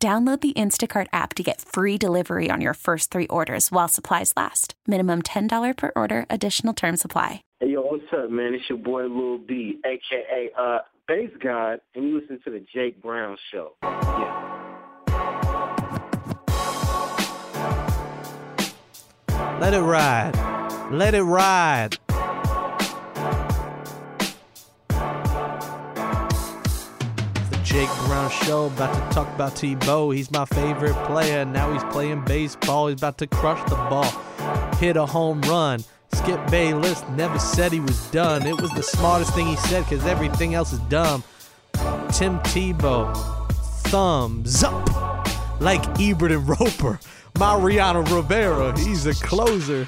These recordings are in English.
Download the Instacart app to get free delivery on your first three orders while supplies last. Minimum $10 per order, additional term supply. Hey, yo, what's up, man? It's your boy Lil B, a.k.a. Uh, Based God, and you listen to the Jake Brown Show. Yeah. Let it ride. Let it ride. Jake Brown Show. About to talk about Tebow. He's my favorite player. Now he's playing baseball. He's about to crush the ball. Hit a home run. Skip Bayless never said he was done. It was the smartest thing he said because everything else is dumb. Tim Tebow. Thumbs up. Like Ebert and Roeper. Mariano Rivera. He's a closer.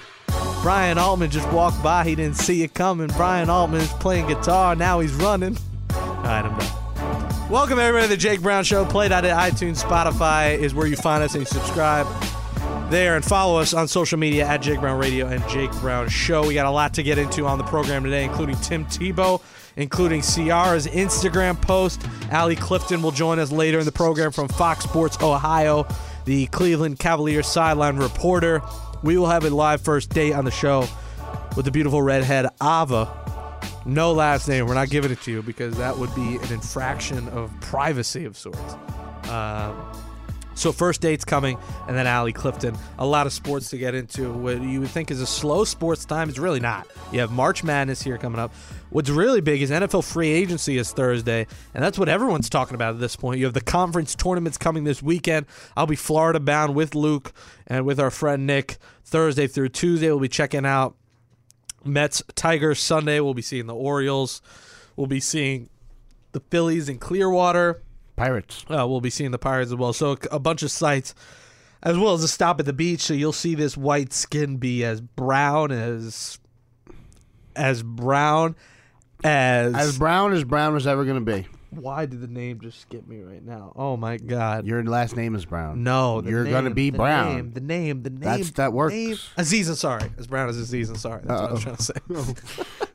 Brian Altman just walked by. He didn't see it coming. Brian Altman is playing guitar. Now he's running. All right, I'm done. Welcome, everybody, to the Jake Brown Show. Played out at iTunes, Spotify is where you find us and you subscribe there and follow us on social media at Jake Brown Radio and Jake Brown Show. We got a lot to get into on the program today, including Tim Tebow, including Ciara's Instagram post. Allie Clifton will join us later in the program from Fox Sports Ohio, the Cleveland Cavaliers sideline reporter. We will have a live first date on the show with the beautiful redhead Ava. No last name. We're not giving it to you because that would be an infraction of privacy of sorts. Um, so first date's coming, and then Allie Clifton. A lot of sports to get into. What you would think is a slow sports time is really not. You have March Madness here coming up. What's really big is NFL free agency is Thursday, and that's what everyone's talking about at this point. You have the conference tournaments coming this weekend. I'll be Florida bound with Luke and with our friend Nick Thursday through Tuesday. We'll be checking out Mets Tigers Sunday. We'll be seeing the Orioles. We'll be seeing the Phillies in Clearwater. Pirates. Uh, we'll be seeing the Pirates as well. So a bunch of sites, as well as a stop at the beach. So you'll see this white skin be as brown as as brown as. As brown as brown is ever going to be. Why did the name just skip me right now? Oh my god! Your last name is Brown. no, you're name, gonna be the brown. Name, the name, the name. That's- that works. Name. Aziz Ansari, as brown as Aziz Ansari. That's what I was trying to say.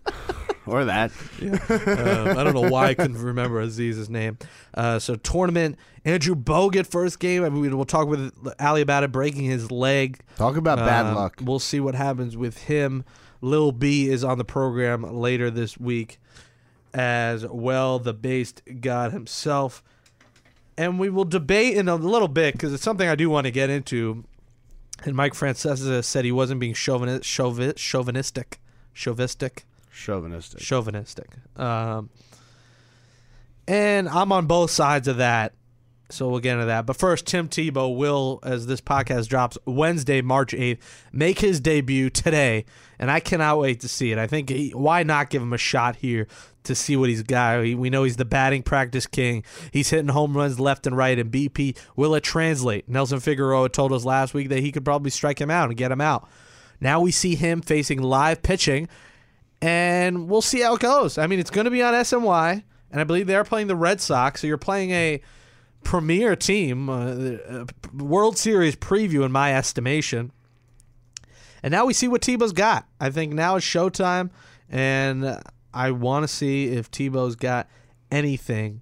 Or that. um, I don't know why I couldn't remember Aziz's name. Uh, so tournament, Andrew Bogut first game. I mean, we'll talk with Ali about it, breaking his leg. Talk about bad Um, luck. We'll see what happens with him. Lil B is on the program later this week as well, the based god himself. And we will debate in a little bit because it's something I do want to get into. And Mike Francesa said he wasn't being chauvini- chauvi- chauvinistic. Chauvinistic Chauvinistic. chauvinistic. Um, and I'm on both sides of that. So we'll get into that. But first, Tim Tebow will, as this podcast drops Wednesday, March 8th, make his debut today. And I cannot wait to see it. I think he, why not give him a shot here to see what he's got? We know he's the batting practice king. He's hitting home runs left and right. And BP, will it translate? Nelson Figueroa told us last week that he could probably strike him out and get him out. Now we see him facing live pitching and we'll see how it goes. I mean, it's going to be on SNY, and I believe they're playing the Red Sox. So you're playing a premier team, uh, World Series preview in my estimation. And now we see what Tebow's got. I think now it's showtime, and I want to see if Tebow's got anything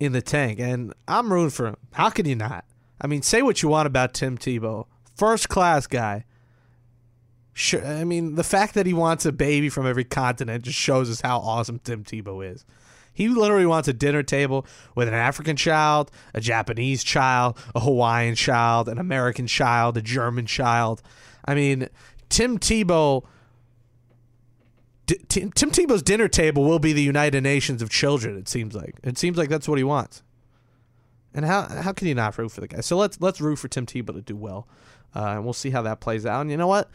in the tank. And I'm rooting for him. How can you not? I mean, say what you want about Tim Tebow, first class guy. Sure, I mean, the fact that he wants a baby from every continent just shows us how awesome Tim Tebow is. He literally wants a dinner table with an African child, a Japanese child, a Hawaiian child, an American child, a German child. I mean, Tim Tebow. Tim Tebow's dinner table will be the United Nations of children. It seems like it seems like that's what he wants. And how how can you not root for the guy? So let's let's root for Tim Tebow to do well, uh, and we'll see how that plays out. And you know what?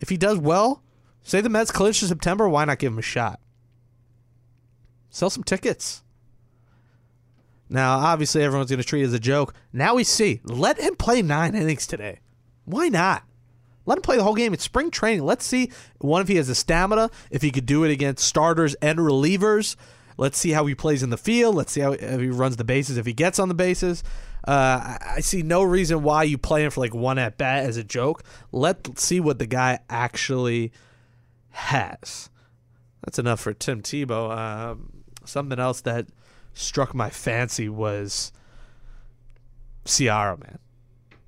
If he does well, say the Mets clinch in September, why not give him a shot? Sell some tickets. Now, obviously, everyone's going to treat it as a joke. Now we see. Let him play nine innings today. Why not? Let him play the whole game. It's spring training. Let's see one if he has the stamina, if he could do it against starters and relievers. Let's see how he plays in the field. Let's see how he runs the bases, if he gets on the bases. Uh, I, see no reason why you play him for like one at bat as a joke. Let's see what the guy actually has. That's enough for Tim Tebow. Um, something else that struck my fancy was Ciara, man.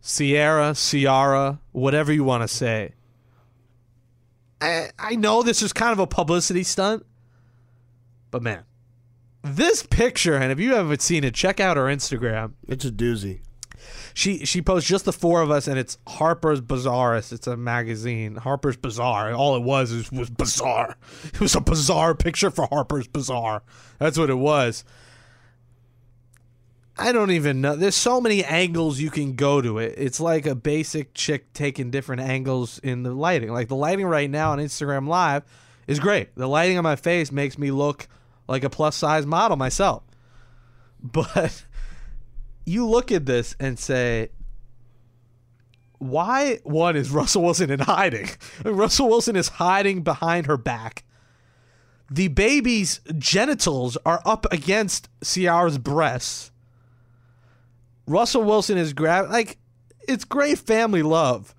Sierra, Ciara, whatever you want to say. I, I know this is kind of a publicity stunt, but man, this picture, and if you haven't seen it, check out her Instagram. It's a doozy. She she posts just the four of us, and it's Harper's Bazaarist. It's a magazine. Harper's Bazaar. All it was was, was bizarre. It was a bizarre picture for Harper's Bazaar. That's what it was. I don't even know. There's so many angles you can go to it. It's like a basic chick taking different angles in the lighting. Like the lighting right now on Instagram Live is great. The lighting on my face makes me look like a plus size model myself. But you look at this and say, why one is Russell Wilson in hiding? Russell Wilson is hiding behind her back. The baby's genitals are up against Ciara's breasts. Russell Wilson is grab like it's great family love,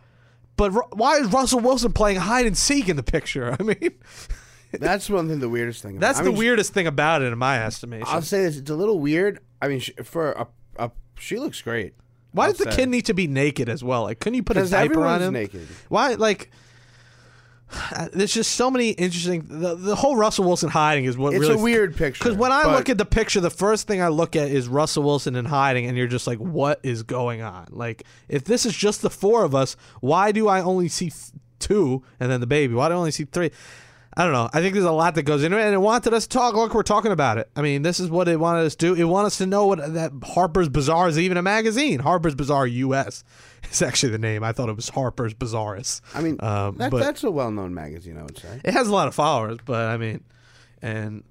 but Ru- why is Russell Wilson playing hide and seek in the picture? I mean, That's one thing. The weirdest thing. About. It. That's I the mean, weirdest thing about it in my estimation. I'll say this. It's a little weird. I mean, sh- for a, a she looks great. why I'll does the say. kid need to be naked as well? Like, couldn't you put a diaper on him? naked. Why, like, there's just so many interesting. The, the whole Russell Wilson hiding is what It's really a weird picture. Because when I look at the picture, the first thing I look at is Russell Wilson in hiding, and you're just like, what is going on? Like, if this is just the four of us, why do I only see two and then the baby? Why do I only see three? I don't know. I think there's a lot that goes into it, and it wanted us to talk. Look, we're talking about it. I mean, this is what it wanted us to do. It wanted us to know what that Harper's Bazaar is even a magazine. Harper's Bazaar U.S. is actually the name. I thought it was Harper's Bazaarist. I mean, Um, that, but- that's a well-known magazine. I would say. It has a lot of followers, but I mean, and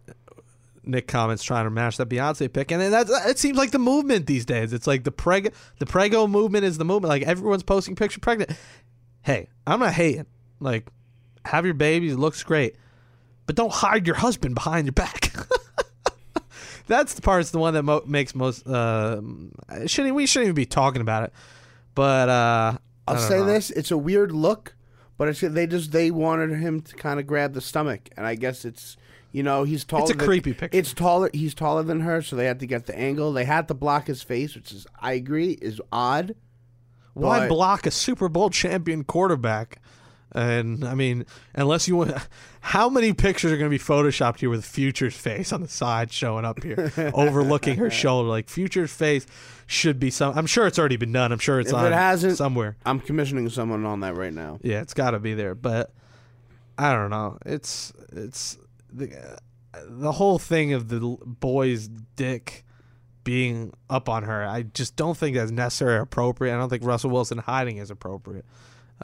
Nick comments trying to match that Beyonce pick, and that's it seems like the movement these days. It's like the preg the prego movement is the movement. Like everyone's posting picture pregnant. Hey, I'm not hating. Like, have your babies, it looks great, but don't hide your husband behind your back. That's the part's the one that mo- makes most. Uh, shouldn't we shouldn't even be talking about it, but uh, I'll say know. this: it's a weird look, but it's they just they wanted him to kind of grab the stomach, and I guess it's you know he's taller. It's a than- creepy picture. It's taller. He's taller than her, so they had to get the angle. They had to block his face, which is I agree is odd. Why block a Super Bowl champion quarterback? And I mean, unless you want, how many pictures are going to be photoshopped here with Future's face on the side showing up here, overlooking her shoulder? Like Future's face should be some. I'm sure it's already been done. I'm sure it's If on it hasn't- somewhere. I'm commissioning someone on that right now. Yeah, it's got to be there. But I don't know. It's it's the the whole thing of the boy's dick being up on her. I just don't think that's necessary or appropriate. I don't think Russell Wilson hiding is appropriate.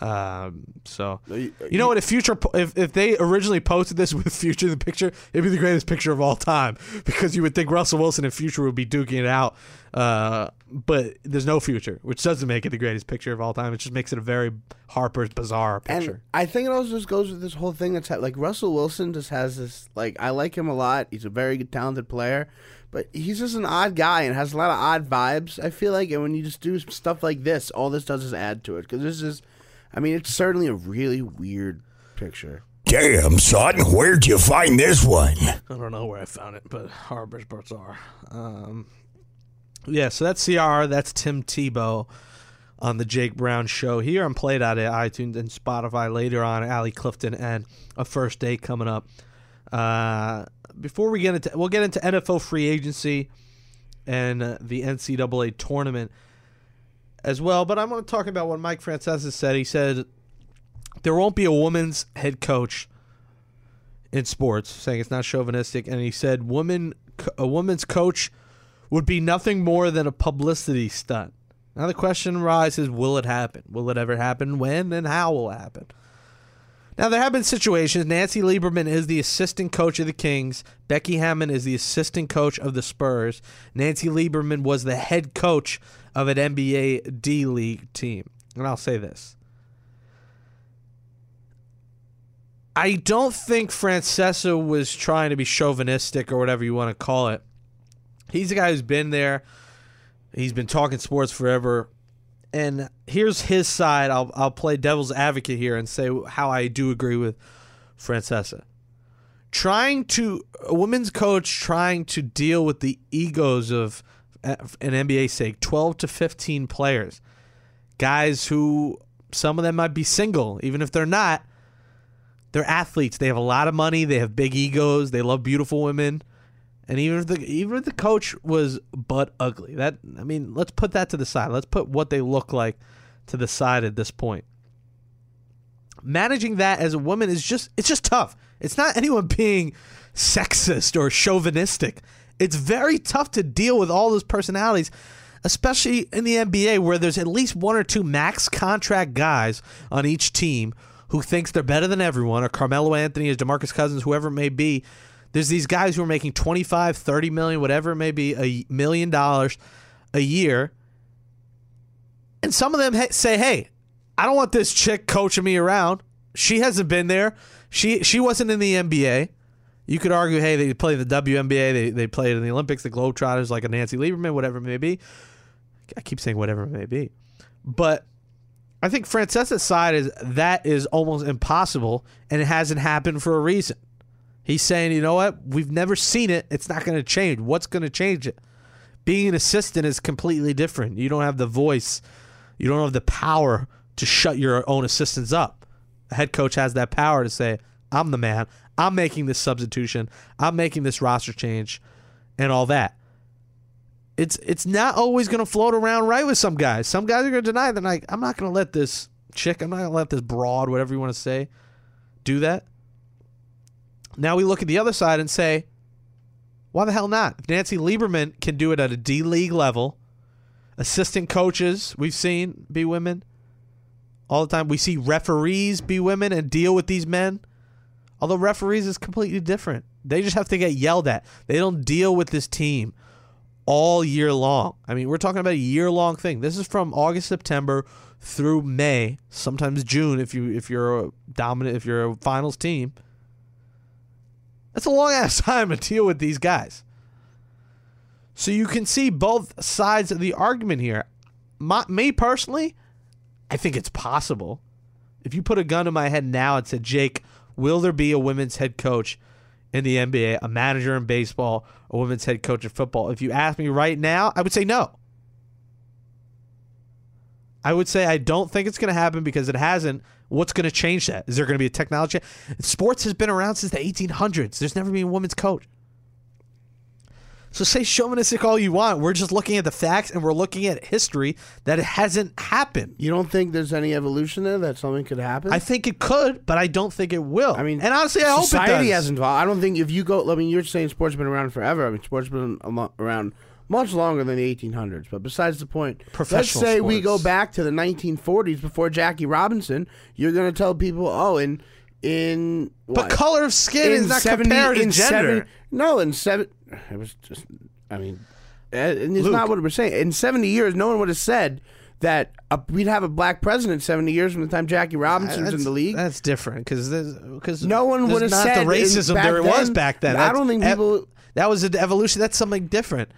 Um, so You- you know what? If future, if if they originally posted this with future in the picture, it'd be the greatest picture of all time because you would think Russell Wilson and future would be duking it out. Uh, but there's no future, which doesn't make it the greatest picture of all time. It just makes it a very Harper's bizarre picture. And I think it also just goes with this whole thing that's ha- like Russell Wilson just has this like I like him a lot. He's a very good, talented player, but he's just an odd guy and has a lot of odd vibes. I feel like, and when you just do stuff like this, all this does is add to it because this is, I mean, it's certainly a really weird picture. Damn, son, where'd you find this one? I don't know where I found it, but Harper's Bazaar. Um, yeah, so that's CR. That's Tim Tebow on the Jake Brown Show here on Played Out at iTunes and Spotify later on. Allie Clifton and a first day coming up. Uh, before we get into, we'll get into NFL free agency and uh, the NCAA tournament as well. But I'm going to talk about what Mike Francesa said. He said there won't be a woman's head coach in sports, saying it's not chauvinistic, and he said woman a woman's coach would be nothing more than a publicity stunt. Now the question arises: Will it happen? Will it ever happen? When and how will it happen? Now there have been situations. Nancy Lieberman is the assistant coach of the Kings. Becky Hammon is the assistant coach of the Spurs. Nancy Lieberman was the head coach of an NBA D League team. And I'll say this. I don't think Francesa was trying to be chauvinistic or whatever you want to call it. He's a guy who's been there. He's been talking sports forever. And here's his side. I'll I'll play devil's advocate here and say how I do agree with Francesa. Trying to a women's coach trying to deal with the egos of Uh, an NBA sake, 12 to 15 players. Guys who some of them might be single, even if they're not. They're athletes. They have a lot of money. They have big egos. They love beautiful women. And even if the even if the coach was butt ugly, that I mean, let's put that to the side. Let's put what they look like to the side at this point. Managing that as a woman is just it's just tough. It's not anyone being sexist or chauvinistic. It's very tough to deal with all those personalities, especially in the NBA where there's at least one or two max contract guys on each team who thinks they're better than everyone, or Carmelo Anthony, or DeMarcus Cousins, whoever it may be. There's these guys who are making 25, 30 million, whatever it may be, a million dollars a year. And some of them say, "Hey, I don't want this chick coaching me around. She hasn't been there. She she wasn't in the NBA. You could argue, hey, they play the WNBA, they they played in the Olympics, the Globetrotters, like a Nancy Lieberman, whatever it may be. I keep saying whatever it may be, but I think Francesa's side is that is almost impossible, and it hasn't happened for a reason. He's saying, you know what? We've never seen it. It's not going to change. What's going to change it? Being an assistant is completely different. You don't have the voice, you don't have the power to shut your own assistants up. A head coach has that power to say, I'm the man. I'm making this substitution. I'm making this roster change and all that. It's it's not always going to float around right with some guys. Some guys are going to deny. They're like, I'm not going to let this chick, I'm not going to let this broad, whatever you want to say, do that. Now we look at the other side and say, why the hell not? If Nancy Lieberman can do it at a D League level, assistant coaches we've seen be women all the time. We see referees be women and deal with these men. Although referees is completely different. They just have to get yelled at. They don't deal with this team all year long. I mean, we're talking about a year long thing. This is from August, September through May, sometimes June if you if you're a dominant if you're a finals team. That's a long ass time to deal with these guys. So you can see both sides of the argument here. My, me personally, I think it's possible. If you put a gun to my head now and said, Jake, will there be a women's head coach in the NBA, a manager in baseball, a women's head coach in football? If you ask me right now, I would say no. I would say I don't think it's going to happen because it hasn't. What's going to change that? Is there going to be a technology? Sports has been around since the 1800s. There's never been a women's coach. So say chauvinistic all you want. We're just looking at the facts and we're looking at history that it hasn't happened. You don't think there's any evolution there that something could happen? I think it could, but I don't think it will. I mean, and honestly, I hope it society hasn't evolved. I don't think if you go, I mean, you're saying sports has been around forever. I mean, sports has been around much longer than the 1800s. But besides the point, let's say we go back to the 1940s before Jackie Robinson. You're going to tell people, oh, in in But color of skin is not 70 compared to in gender. seven- no, in seven, it was just. I mean, uh, and it's Luke. not what we're saying. In 70 years, no one would have said that uh, we'd have a black president 70 years from the time Jackie Robinson was in the league. That's different because because No one would have said the racism there was then- back then. I don't think people- that was an evolution. That's something different.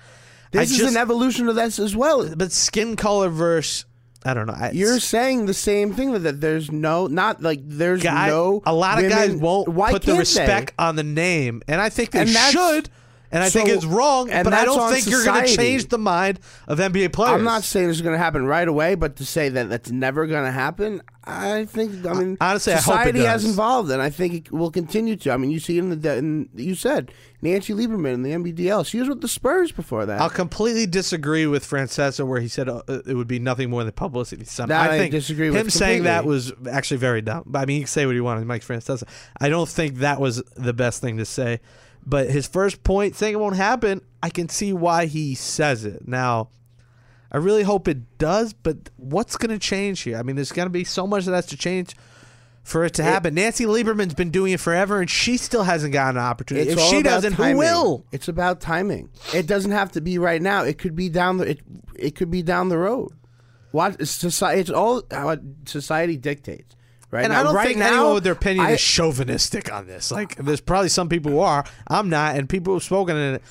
I This is just- an evolution of this as well. but skin color versus I don't know. I, You're saying the same thing that there's no, not like there's guy, no. a lot of guys won't put the respect they? on the name, and I think they And that's- should. And I think it's wrong, but I don't on think you're going to change the mind of NBA players. I'm not saying this is going to happen right away, but to say that that's never going to happen, I think. I mean, Honestly, I hope it society has evolved, and I think it will continue to. I mean, you see in the. In, you said Nancy Lieberman in the NBDL. She was with the Spurs before that. I'll completely disagree with Francesa where he said uh, it would be nothing more than publicity. stunt. That I I think disagree him with saying that was actually very dumb. I mean, he can say what he wanted, Mike Francesa. I don't think that was the best thing to say. But his first point saying it won't happen, I can see why he says it. Now, I really hope it does, but what's going to change here? I mean, there's going to be so much that has to change for it to happen. Nancy Lieberman's been doing it forever, and she still hasn't gotten an opportunity. If she doesn't, timing. who will? It's about timing. It doesn't have to be right now. It could be down the. It, it could be down the road. What society? It's all how society dictates. Right And now, I don't right think now, anyone with their opinion I- is chauvinistic on this. Like, there's probably some people who are. I'm not, and people who've spoken in it.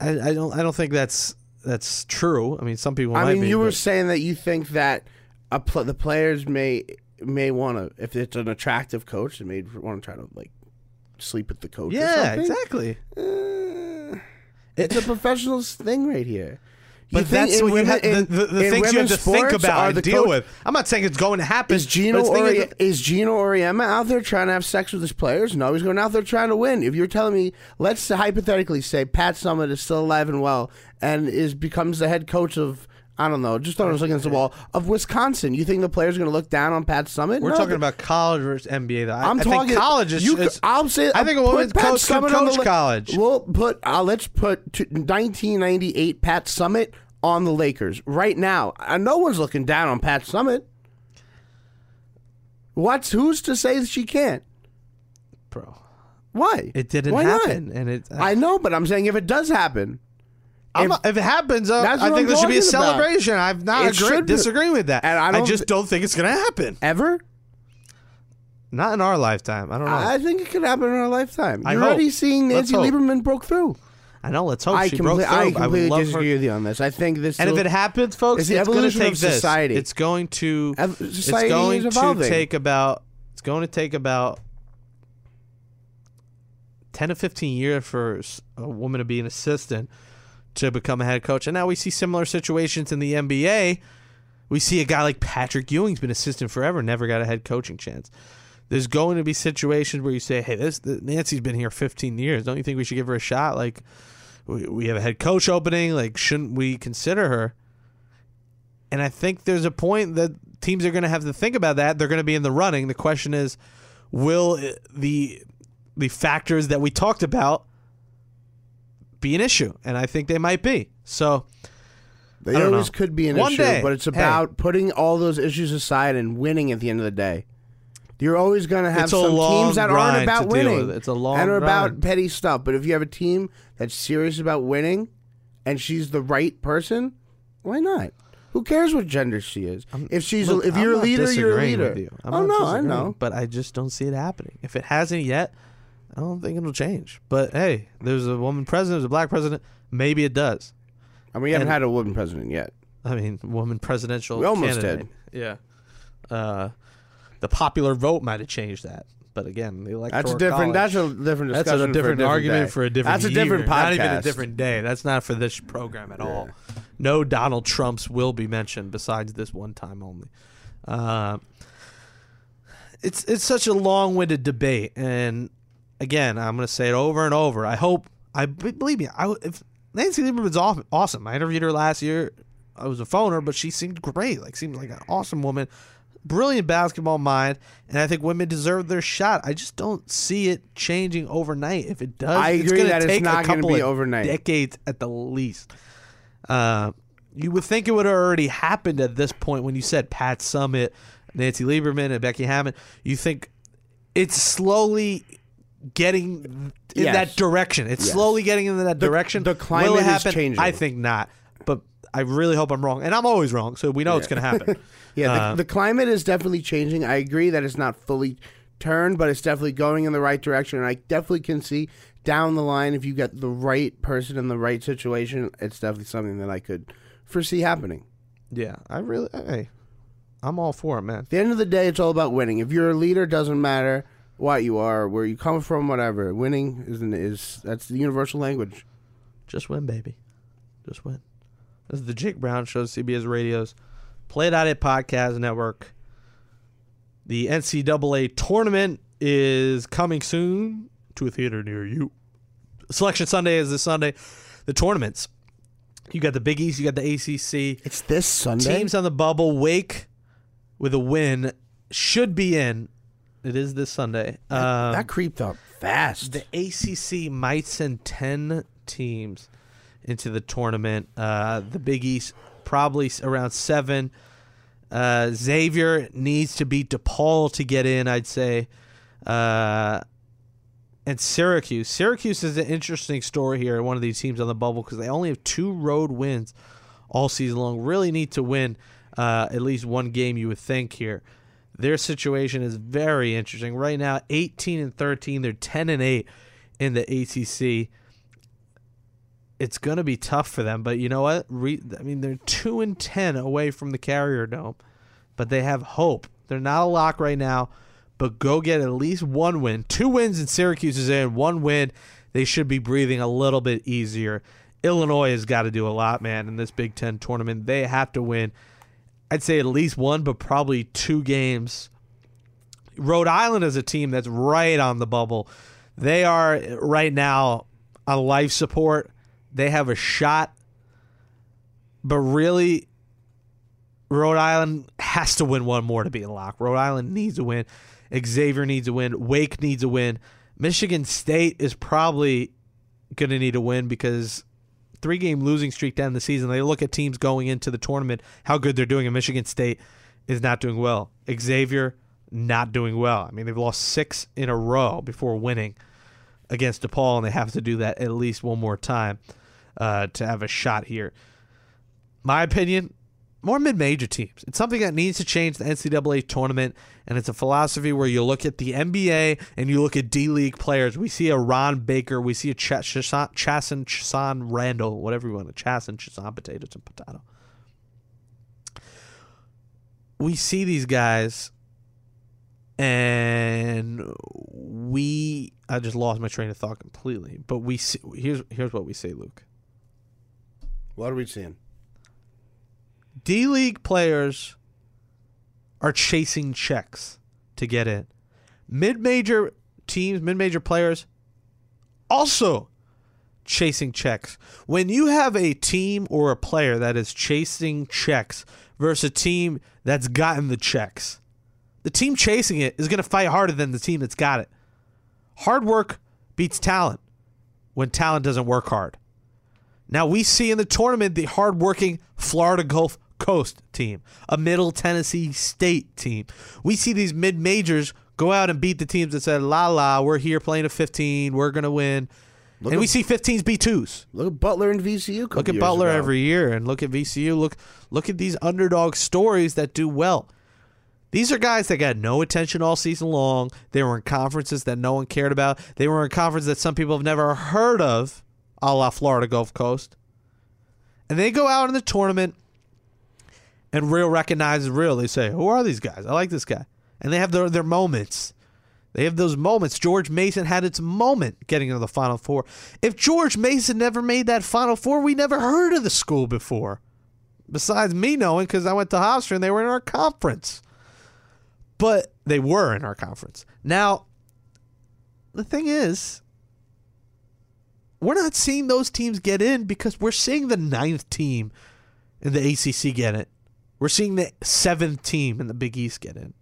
I, I don't. I don't think that's that's true. I mean, some people. I might mean, be, you were saying that you think that a pl- the players may may want to, if it's an attractive coach, they may want to try to like sleep with the coach. or Yeah, exactly. Uh, it's a professional thing right here. But that's in what you have, the, the, the in things you have to think about and deal coach- with. I'm not saying it's going to happen. Is Geno but it's thinking Ori- is Geno Auriemma out there trying to have sex with his players? No, he's going out there trying to win. If you're telling me, let's hypothetically say Pat Summitt is still alive and well and is becomes the head coach of I don't know, just throwing us against the wall of Wisconsin. You think the players are going to look down on Pat Summitt? We're No, talking about college versus NBA. Though I, I'm I talking think college is. You, is- I'll say. I think a woman's coach could coach college. We'll put. Uh, let's put t- 1998 Pat Summitt on the Lakers right now. Uh, no one's looking down on Pat Summitt. What's who's to say that she can't? bro. Why? It didn't Why not? happen, and it. I know, but I'm saying if it does happen, if- not- if, it happens, uh, I think I'm there should be a talking about. celebration. I've not agree, disagreeing with that. And I don't just thi- don't think it's going to happen. ever, Not in our lifetime. I don't know. I I, think it could happen in our lifetime. You're hope. already seeing Nancy. Lieberman broke through. Know. Let's hope I, she broke through. I would completely love disagree her. with you on this. I think this. And if it happens, folks, It's the going to evolution take of this. society. It's going to. Ev- It's going is to evolving. take about. It's going to take about. 10 to 15 years for s- a woman to be an assistant to become a head coach. And now we see similar situations in the NBA. We see a guy like Patrick Ewing's been assistant forever, never got a head coaching chance. There's going to be situations where you say, "Hey, this Nancy's been here 15 years. Don't you think we should give her a shot? Like, we, we have a head coach opening. Like, shouldn't we consider her?" And I think there's a point that teams are going to have to think about that. They're going to be in the running. The question is, will eh, the the factors that we talked about be an issue? And I think they might be. So They always know. could be an One issue, day, but it's hey. about putting all those issues aside and winning at the end of the day. You're always going to have It's some teams that aren't about winning. It's a long and are about petty stuff. But if you have a team that's serious about winning, and she's the right person, why not? Who cares what gender she is? if she's Look, a, if I'm you're a leader, you're a leader. with you. I'm oh not no, I know. but I just don't see it happening. If it hasn't yet, I don't think it'll change. But hey, there's a woman president, there's a black president. Maybe it does. I mean, we haven't and- had a woman president yet. I mean, woman presidential. We almost candidate. Yeah. Uh, the popular vote might have changed that, but again, the electoral That's a different. college- That's a different That's a different, for a argument day. for a different. That's a year, different podcast. Not even a different day. That's not for this program at all. No Donald Trumps will be mentioned besides this one time only. Uh, it's it's such a long-winded debate, and again, I'm going to say it over and over. I hope I believe me. I if Nancy Lieberman's aw- awesome. I interviewed her last year. I was a phoner, but she seemed great. Like seemed like an awesome woman, brilliant basketball mind, and I think women deserve their shot. I just don't see it changing overnight. If it does, I it's agree gonna that it's not a gonna be overnight. decades at the least. Uh, you would think it would have already happened at this point when you said Pat Summitt, Nancy Lieberman, and Becky Hammon. You think it's slowly getting in Yes. that direction. It's Yes. slowly getting in that direction. the Will climate is changing. I think not. I really hope I'm wrong, and I'm always wrong. So we know it's going to happen. Yeah, the, Uh, the climate is definitely changing. I agree that it's not fully turned, but it's definitely going in the right direction. And I definitely can see down the line if you get the right person in the right situation, it's definitely something that I could foresee happening. yeah, I really. Hey, I'm all for it, man. At the end of the day, it's all about winning. If you're a leader, doesn't matter what you are, where you come from, whatever. Winning is is that's the universal language. Just win, baby. Just win. This is the Jake Brown Show, CBS Radio's Play It Out It Podcast Network. The NCAA tournament is coming soon to a theater near you. Selection Sunday is this Sunday. The tournaments. You got the Big East, you got the ACC. It's this Sunday. Teams on the bubble. Wake with a win should be in. It is this Sunday. Um, that creeped up fast. the ACC might send 10 teams into the tournament. Uh, the Big East probably around seven. Uh, Xavier needs to beat DePaul to get in, I'd say. Uh, and Syracuse. Syracuse is an interesting story here, one of these teams on the bubble, because they only have two road wins all season long. Really need to win uh, at least one game, you would think, here. Their situation is very interesting. Right now, 18 and 13. They're 10 and 8 in the ACC. It's going to be tough for them, but you know what? Re- I mean, they're 2 and 10 away from the Carrier Dome, but they have hope. They're not a lock right now, but go get at least one win. Two wins in Syracuse is in, one win. They should be breathing a little bit easier. Illinois has got to do a lot, man, in this Big Ten tournament. They have to win. I'd say at least one, but probably two games. Rhode Island is a team that's right on the bubble. They are right now on life support. They have a shot, but really, Rhode Island has to win one more to be in lock. Rhode Island needs a win. Xavier needs a win. Wake needs a win. Michigan State is probably going to need a win because three game losing streak down the season. They look at teams going into the tournament, how good they're doing, and Michigan State is not doing well. Xavier not doing well. I mean, they've lost six in a row before winning against DePaul, and they have to do that at least one more time uh, to have a shot here. My opinion, more mid-major teams. It's something that needs to change the NCAA tournament, and it's a philosophy where you look at the NBA and you look at D League players. We see a Ron Baker, we see a Ch- Chasson Randle, whatever you want, to Chasan Chasan potatoes and potato. We see these guys, and we. I just lost my train of thought completely. But we see, here's here's what we say, Luke. What are we seeing? D League players are chasing checks to get in. Mid major teams, mid major players also chasing checks. When you have a team or a player that is chasing checks versus a team that's gotten the checks, the team chasing it is going to fight harder than the team that's got it. Hard work beats talent when talent doesn't work hard. Now we see in the tournament the hardworking Florida Gulf Coast team, a Middle Tennessee State team. We see these mid majors go out and beat the teams that said, "La la, we're here playing a 15, we're gonna win." Look and at- we see 15s beat twos. Look at Butler and VCU. Look at Butler ago. every year, and look at VCU. Look, look at these underdog stories that do well. These are guys that got no attention all season long. They were in conferences that no one cared about. They were in conferences that some people have never heard of, a la Florida Gulf Coast. And they go out in the tournament, and real recognizes real. They say, "Who are these guys? I like this guy." And they have their their moments. They have those moments. George Mason had its moment getting into the Final Four. If George Mason never made that Final Four, we never heard of the school before. Besides me knowing, because I went to Hofstra and they were in our conference. But they were in our conference. Now, the thing is, we're not seeing those teams get in because we're seeing the ninth team in the ACC get it. We're seeing the seventh team in the Big East get in.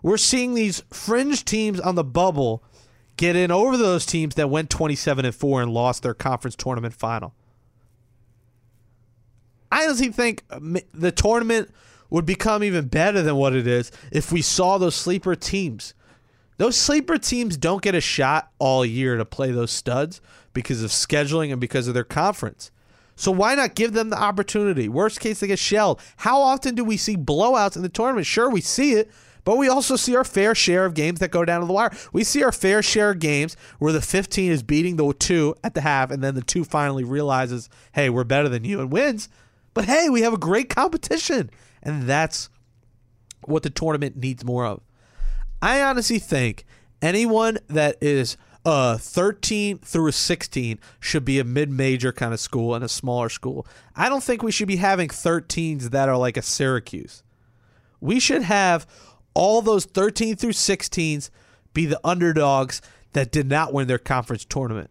We're seeing these fringe teams on the bubble get in over those teams that went 27 and 4 and lost their conference tournament final. I honestly think um, the tournament would become even better than what it is if we saw those sleeper teams. Those sleeper teams don't get a shot all year to play those studs because of scheduling and because of their conference. So why not give them the opportunity? Worst case, they get shelled. How often do we see blowouts in the tournament? Sure, we see it, but we also see our fair share of games that go down to the wire. We see our fair share of games where the 15 is beating the two at the half, and then the two finally realizes, hey, we're better than you and wins. But hey, we have a great competition. And that's what the tournament needs more of. I honestly think anyone that is uh 13 through 16 should be a mid-major kind of school and a smaller school. I don't think we should be having 13s that are like a Syracuse. We should have all those 13 through 16s be the underdogs that did not win their conference tournament.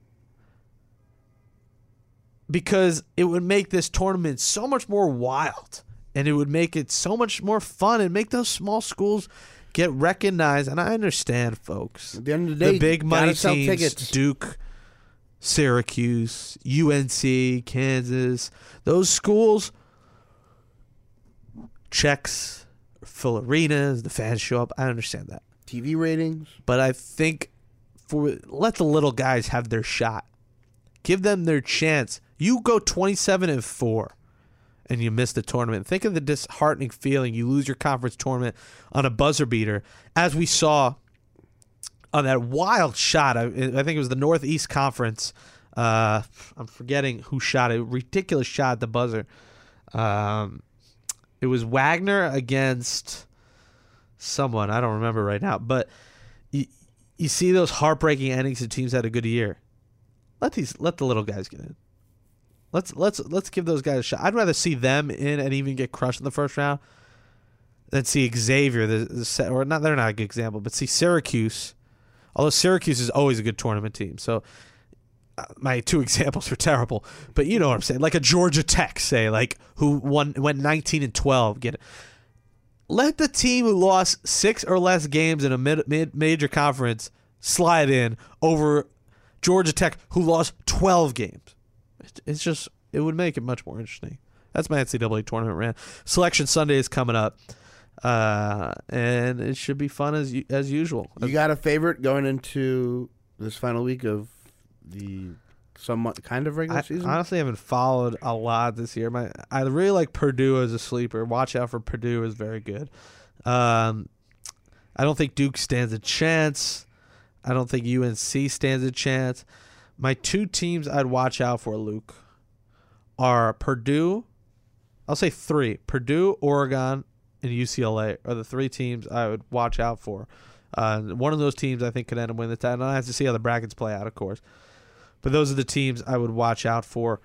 Because it would make this tournament so much more wild and it would make it so much more fun and make those small schools get recognized. And I understand, folks. At the end of the day, the big money teams, tickets. Duke, Syracuse, UNC, Kansas, those schools checks, full arenas, the fans show up. I understand that. TV ratings. But I think for let the little guys have their shot. Give them their chance. You go 27 and 4 and you miss the tournament. Think of the disheartening feeling you lose your conference tournament on a buzzer beater as we saw on that wild shot. I, I think it was the Northeast Conference. Uh, I'm forgetting who shot it. Ridiculous shot at the buzzer. Um, it was Wagner against someone. I don't remember right now. But you, you see those heartbreaking endings of teams had a good year. Let these let the little guys get in. Let's let's let's give those guys a shot. I'd rather see them in and even get crushed in the first round than see Xavier, the, the or not. They're not a good example, but see Syracuse. Although Syracuse is always a good tournament team, so uh, my two examples are terrible. But you know what I'm saying, like a Georgia Tech, say, like who won went 19 and 12. Get it. Let the team who lost six or less games in a mid, mid major conference slide in over Georgia Tech, who lost 12 games. It's just, it would make it much more interesting. That's my NCAA tournament rant. Selection Sunday is coming up, uh, and it should be fun as as usual. You got a favorite going into this final week of the somewhat kind of regular I season? honestly I haven't followed a lot this year. My I really like Purdue as a sleeper. Watch out for Purdue is very good. Um, I don't think Duke stands a chance. I don't think UNC stands a chance. My two teams I'd watch out for, Luke, are Purdue. I'll say three: Purdue, Oregon, and UCLA are the three teams I would watch out for. Uh, one of those teams I think could end up winning the title. I have to see how the brackets play out, of course. But those are the teams I would watch out for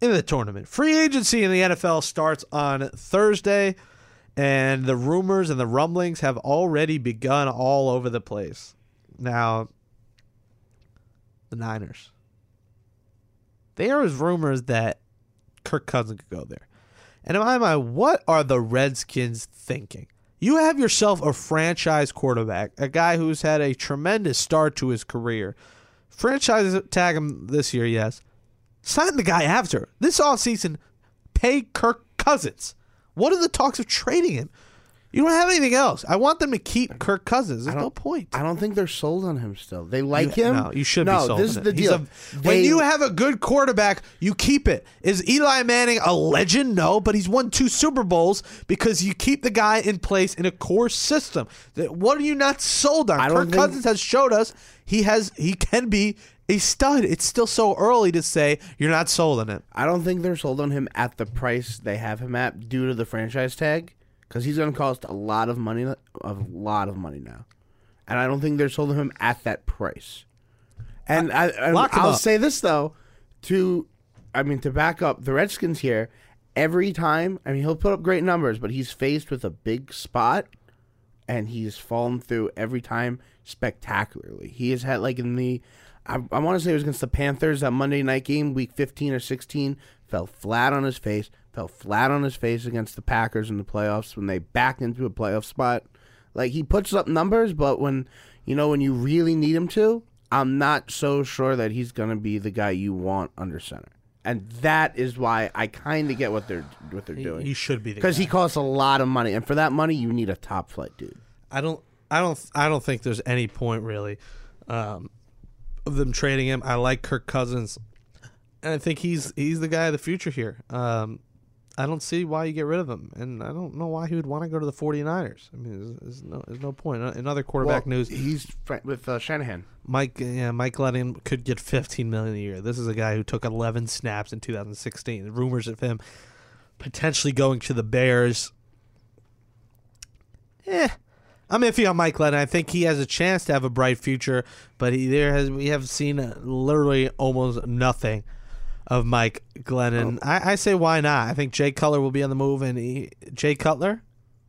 in the tournament. Free agency in the NFL starts on Thursday, and the rumors and the rumblings have already begun all over the place. Now, the Niners. There is rumors that Kirk Cousins could go there. And in my mind, what are the Redskins thinking? You have yourself a franchise quarterback, a guy who's had a tremendous start to his career. Franchise tag him this year, yes. Sign the guy after. This offseason, pay Kirk Cousins. What are the talks of trading him? You don't have anything else. I want them to keep Kirk Cousins. There's no point. I don't think they're sold on him still. They like You- him. No, you should no, be sold. this on is the deal. a- when you have a good quarterback, you keep it. Is Eli Manning a legend? No, but he's won two Super Bowls because you keep the guy in place in a core system. What are you not sold on? Kirk Cousins has showed us he has he can be a stud. It's still so early to say you're not sold on it. I don't think they're sold on him at the price they have him at due to the franchise tag, because he's going to cost a lot of money, a lot of money now, and I don't think they're sold on him at that price. And I, I lock him I'll say this though, to, I mean to back up the Redskins here, every time I mean he'll put up great numbers, but he's faced with a big spot, and he's fallen through every time spectacularly. He has had like in the. I, I want to say it was against the Panthers that Monday night game, week 15 or 16, fell flat on his face, fell flat on his face against the Packers in the playoffs when they backed into a playoff spot. Like he puts up numbers, but when you know when you really need him to, I'm not so sure that he's gonna be the guy you want under center. And that is why I kind of get what they're what they're doing. He should be the because he costs a lot of money, and for that money, you need a top flight dude. I don't I don't I don't think there's any point really um, of them trading him. I like Kirk Cousins and I think he's he's the guy of the future here. Um, I don't see why you get rid of him and I don't know why he would want to go to the 49ers. I mean there's, there's no there's no point. In other quarterback Well, news, He's with uh, Shanahan. Mike yeah, Mike Glennon could get 15 million a year. This is a guy who took 11 snaps in 2016. Rumors of him potentially going to the Bears. Eh, I'm iffy on Mike Glennon. I think he has a chance to have a bright future, but he there has we have seen literally almost nothing of Mike Glennon. Oh. I, I say why not? I think Jay Cutler will be on the move, and he, Jay Cutler,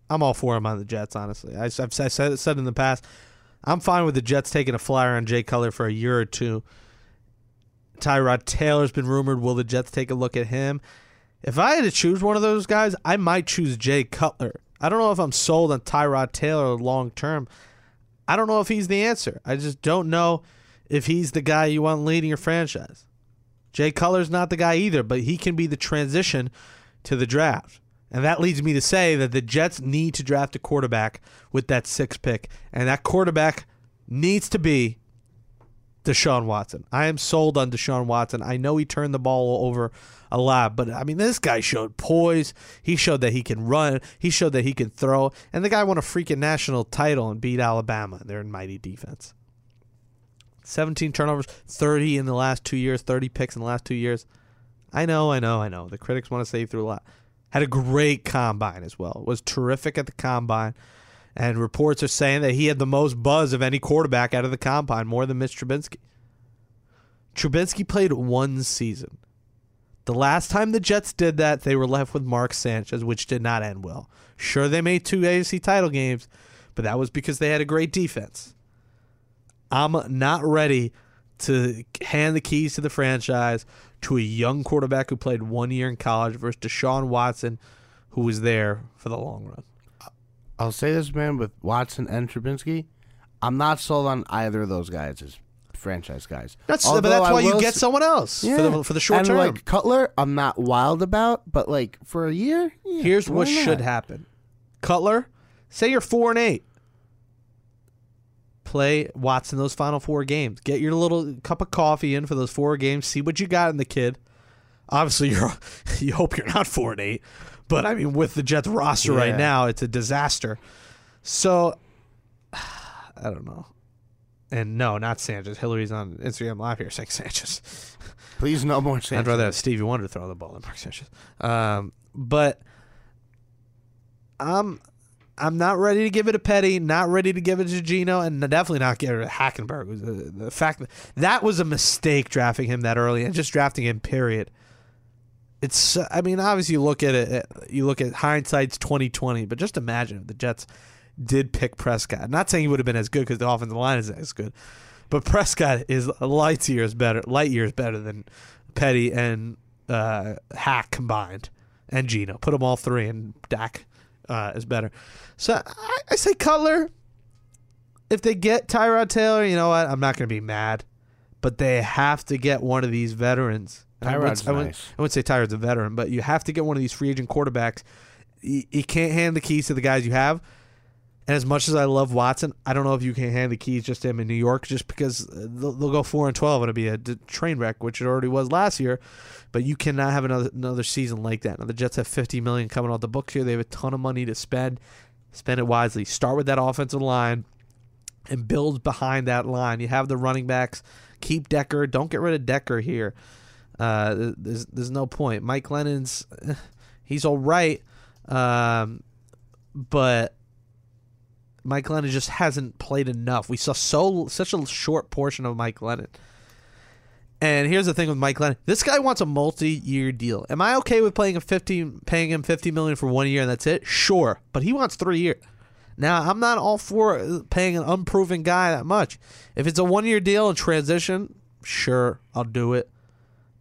I'm all for him on the Jets. Honestly, I, have said said in the past, I'm fine with the Jets taking a flyer on Jay Cutler for a year or two. Tyrod Taylor's been rumored. Will the Jets take a look at him? If I had to choose one of those guys, I might choose Jay Cutler. I don't know if I'm sold on Tyrod Taylor long term. I don't know if he's the answer. I just don't know if he's the guy you want leading your franchise. Jay Cutler's not the guy either, but he can be the transition to the draft. And that leads me to say that the Jets need to draft a quarterback with that six pick. And that quarterback needs to be Deshaun Watson. I am sold on Deshaun Watson. I know he turned the ball over a lot, but I mean, this guy showed poise. He showed that he can run. He showed that he can throw. And the guy won a freaking national title and beat Alabama. They're in mighty defense. 17 turnovers, 30 in the last two years, 30 picks in the last two years. I know, I know, I know. The critics want to say he threw a lot. Had a great combine as well. Was terrific at the combine. And reports are saying that he had the most buzz of any quarterback out of the combine, more than Mitch Trubinsky. Trubinsky played one season. The last time the Jets did that, they were left with Mark Sanchez, which did not end well. Sure, they made two AFC title games, but that was because they had a great defense. I'm not ready to hand the keys to the franchise to a young quarterback who played one year in college versus Deshaun Watson, who was there for the long run. I'll say this, man, with Watson and Trubinsky, I'm not sold on either of those guys as franchise guys. That's Although but that's I why you get someone else for the for the short and term. like Cutler, I'm not wild about, but like for a year, yeah, Here's what not? should happen. Cutler, say you're four and eight. Play Watson those final four games. Get your little cup of coffee in for those four games. See what you got in the kid. Obviously, you're you hope you're not four and eight, but I mean, with the Jets roster right now, it's a disaster. So, I don't know. And no, not Sanchez. Hillary's on Instagram Live here saying Sanchez. Please no more Sanchez. I'd rather have Stevie Wonder throw the ball than Mark Sanchez. Um, but I'm I'm not ready to give it to Petty, not ready to give it to Geno, and definitely not give it to Hackenberg. The, uh, the fact that that was a mistake drafting him that early and just drafting him. Period. It's uh, I mean obviously you look at it uh, you look at hindsight's twenty twenty, but just imagine if the Jets did pick Prescott. I'm not saying he would have been as good because the offensive line isn't as good, but Prescott is light years better, light years better than Petty and uh, Hack combined, and Geno. Put them all three, and Dak uh, is better. So I, I say Cutler. If they get Tyrod Taylor, you know what? I'm not going to be mad, but they have to get one of these veterans. And I wouldn't- Tyrod's I wouldn't, nice. I wouldn't say Tyrod's a veteran, but you have to get one of these free agent quarterbacks. You, you can't hand the keys to the guys you have. And as much as I love Watson, I don't know if you can hand the keys just to him in New York, just because they'll, they'll go four and twelve and it'll be a train wreck, which it already was last year. But you cannot have another another season like that. Now the Jets have fifty million coming off the books here. They have a ton of money to spend. Spend it wisely. Start with that offensive line and build behind that line. You have the running backs. Keep Decker. Don't get rid of Decker here. Uh, there's there's no point. Mike Glennon's he's all right, um, but Mike Glennon just hasn't played enough. We saw so such a short portion of Mike Glennon. And here's the thing with Mike Glennon. This guy wants a multi-year deal. Am I okay with paying him 50 paying him 50 million for 1 year and that's it? Sure, but he wants 3 years. Now, I'm not all for paying an unproven guy that much. If it's a 1-year deal and transition, sure, I'll do it.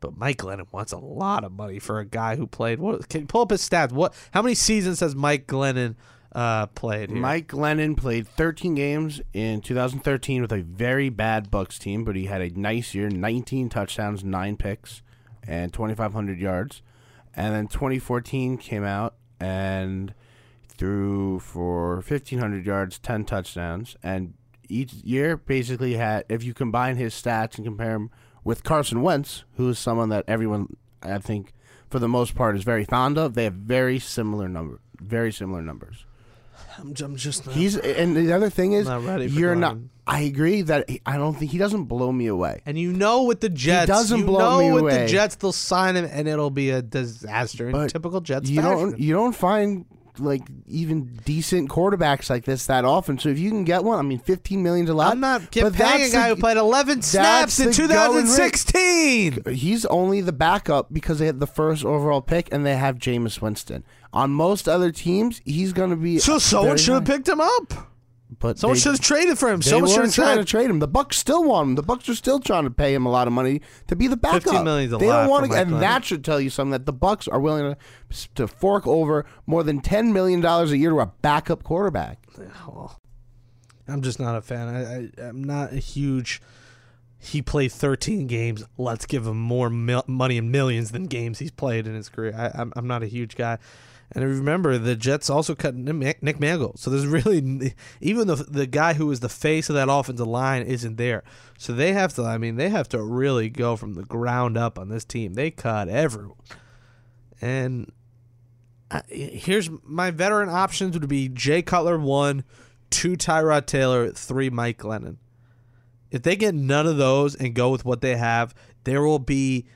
But Mike Glennon wants a lot of money for a guy who played. What can you pull up his stats? What? How many seasons has Mike Glennon uh, played? Here? Mike Glennon played 13 games in 2013 with a very bad Bucks team, but he had a nice year 19 touchdowns, 9 picks, and 2,500 yards. And then 2014 came out and threw for 1,500 yards, 10 touchdowns. And each year basically had, if you combine his stats and compare him with Carson Wentz, who is someone that everyone, I think, for the most part, is very fond of, they have very similar number, very similar numbers. I'm, I'm just not, He's and the other thing is Not ready for you're not. Glenn. I agree that he, I don't think he doesn't blow me away. and you know with the Jets, doesn't you blow know me with away. the Jets they'll sign him and it'll be a disaster in But typical Jets you fashion. don't you don't find like even decent quarterbacks like this that often. So if you can get one, I mean, fifteen million's a lot. I'm not but paying a guy the- who played 11 snaps in the going rate. 2016. He's only the backup because they had the first overall pick and they have Jameis Winston. On most other teams, he's going to be So someone should have picked him up. But Someone should have traded for him. They Someone should have trying to trade him. The Bucks still want him. The Bucks are still trying to pay him a lot of money to be the backup. 15 million's a they lot don't want for to, Mike and that should tell you something that the Bucks are willing to to fork over more than ten million dollars a year to a backup quarterback. I'm just not a fan. I, I, I'm not a huge. He played 13 games. Let's give him more mil- money in millions than games he's played in his career. I, I'm, I'm not a huge guy. And remember, the Jets also cut Nick Mangold. So there's really, even the the guy who is the face of that offensive line isn't there. So they have to. I mean, they have to really go from the ground up on this team. They cut everyone. And I, here's my veteran options would be Jay Cutler one, two Tyrod Taylor, three Mike Glennon. If they get none of those and go with what they have, there will be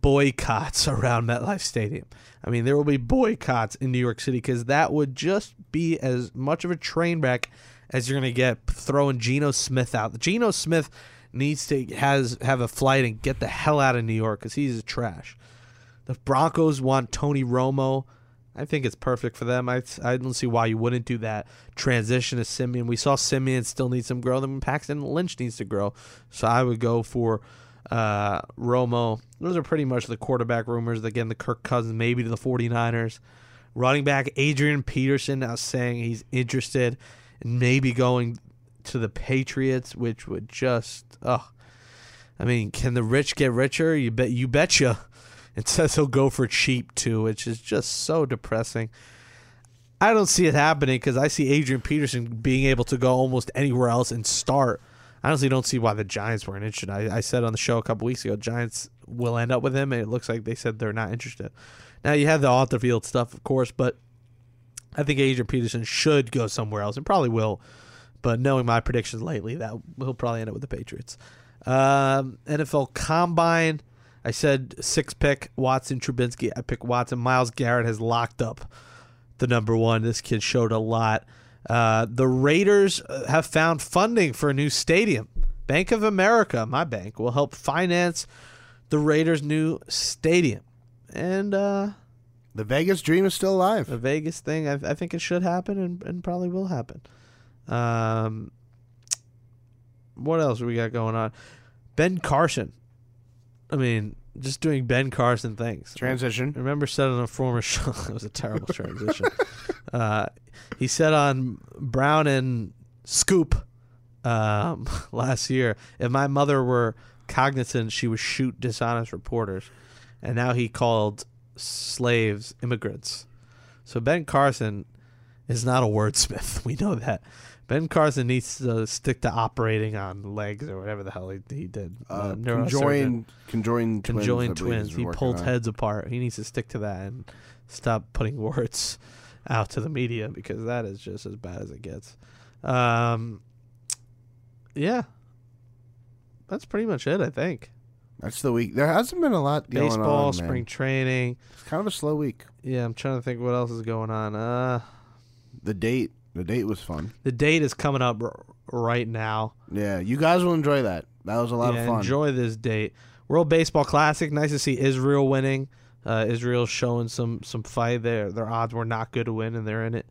boycotts around MetLife Stadium. I mean, there will be boycotts in New York City because that would just be as much of a train wreck as you're going to get throwing Geno Smith out. Geno Smith needs to has have a flight and get the hell out of New York because he's trash. The Broncos want Tony Romo. I think it's perfect for them. I, I don't see why you wouldn't do that. Transition to Siemian. We saw Siemian still needs some growth, and Paxton Lynch needs to grow. So I would go for uh, Romo. Those are pretty much the quarterback rumors. Again, the Kirk Cousins, maybe to the 49ers. Running back Adrian Peterson now saying he's interested in maybe going to the Patriots, which would just, oh. I mean, can the rich get richer? You bet. You betcha. It says he'll go for cheap too, which is just so depressing. I don't see it happening because I see Adrian Peterson being able to go almost anywhere else and start. Honestly don't see why the Giants weren't interested. I, I said on the show a couple weeks ago, Giants will end up with him, and it looks like they said they're not interested. Now you have the off the field stuff, of course, but I think Adrian Peterson should go somewhere else, and probably will. But knowing my predictions lately, that he'll probably end up with the Patriots. Um, NFL Combine. I said six pick Watson Trubinsky. I pick Watson. Myles Garrett has locked up the number one. This kid showed a lot. Uh, the Raiders uh, have found funding for a new stadium. Bank of America, my bank, will help finance the Raiders' new stadium. And uh, The Vegas dream is still alive. the Vegas thing, I, I think it should happen and, and probably will happen. Um, what else we got going on? Ben Carson. I mean, just doing Ben Carson things. Transition. I remember said on a former show it was a terrible transition. uh, he said on Brown and Scoop um, last year, if my mother were cognizant, she would shoot dishonest reporters, and now he called slaves immigrants. So Ben Carson is not a wordsmith. We know that. Ben Carson needs to stick to operating on legs or whatever the hell he, he did. Uh, neurosurgeon conjoined, conjoined twins. Conjoined twins. He pulled on. heads apart. He needs to stick to that and stop putting words out to the media because that is just as bad as it gets. Um, yeah, that's pretty much it. I think That's the week. There hasn't been a lot going baseball, on. spring training. It's kind of a slow week. Yeah, I'm trying to think what else is going on. Uh, The date. The date was fun. the date is coming up r- right now. Yeah, you guys will enjoy that. That was a lot yeah, of fun. Enjoy this date. World Baseball Classic. Nice to see Israel winning. Uh, Israel showing some some fight. there. their odds were not good to win, and they're in it.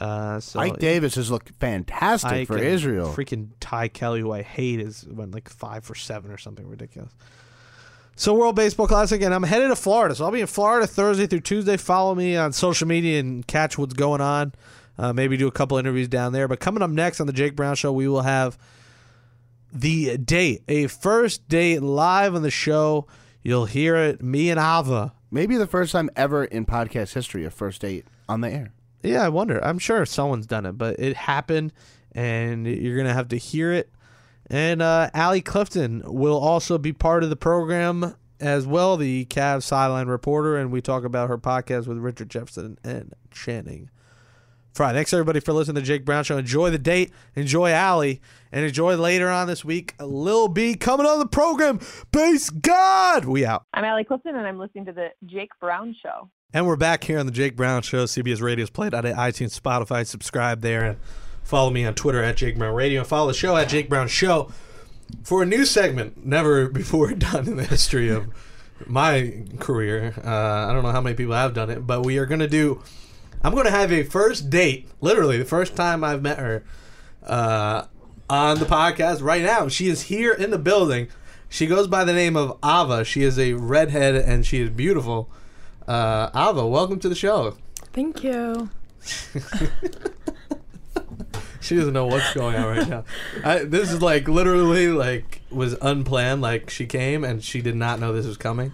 Uh, so Ike Davis has looked fantastic Ike for Israel. Freaking Ty Kelly, who I hate, is went like five for seven or something ridiculous. So World Baseball Classic, and I'm headed to Florida. So I'll be in Florida Thursday through Tuesday. Follow me on social media and catch what's going on. Uh, maybe do a couple interviews down there. But coming up next on the Jake Brown Show, we will have the date, a first date live on the show. You'll hear it. Me and Ava. Maybe the first time ever in podcast history, a first date on the air. Yeah, I wonder. I'm sure someone's done it, but it happened, and you're gonna have to hear it. And uh, Allie Clifton will also be part of the program as well, the Cavs sideline reporter, and we talk about her podcast with Richard Jefferson and Channing. Frye. Thanks everybody for listening to the Jake Brown Show. Enjoy the date, enjoy Allie, and enjoy later on this week Lil B coming on the program. Based God, we out. I'm Allie Clifton, and I'm listening to the Jake Brown Show. And we're back here on the Jake Brown Show. CBS Radio's played at iTunes, Spotify. Subscribe there and follow me on Twitter at Jake Brown Radio. And follow the show at Jake Brown Show for a new segment never before done in the history of my career. Uh, I don't know how many people have done it, but we are going to do. I'm going to have a first date, literally the first time I've met her uh, on the podcast right now. She is here in the building. She goes by the name of Ava. She is a redhead and she is beautiful. Uh, Ava, welcome to the show. Thank you. She doesn't know what's going on right now. I, this is like literally like was unplanned. Like she came and she did not know this was coming,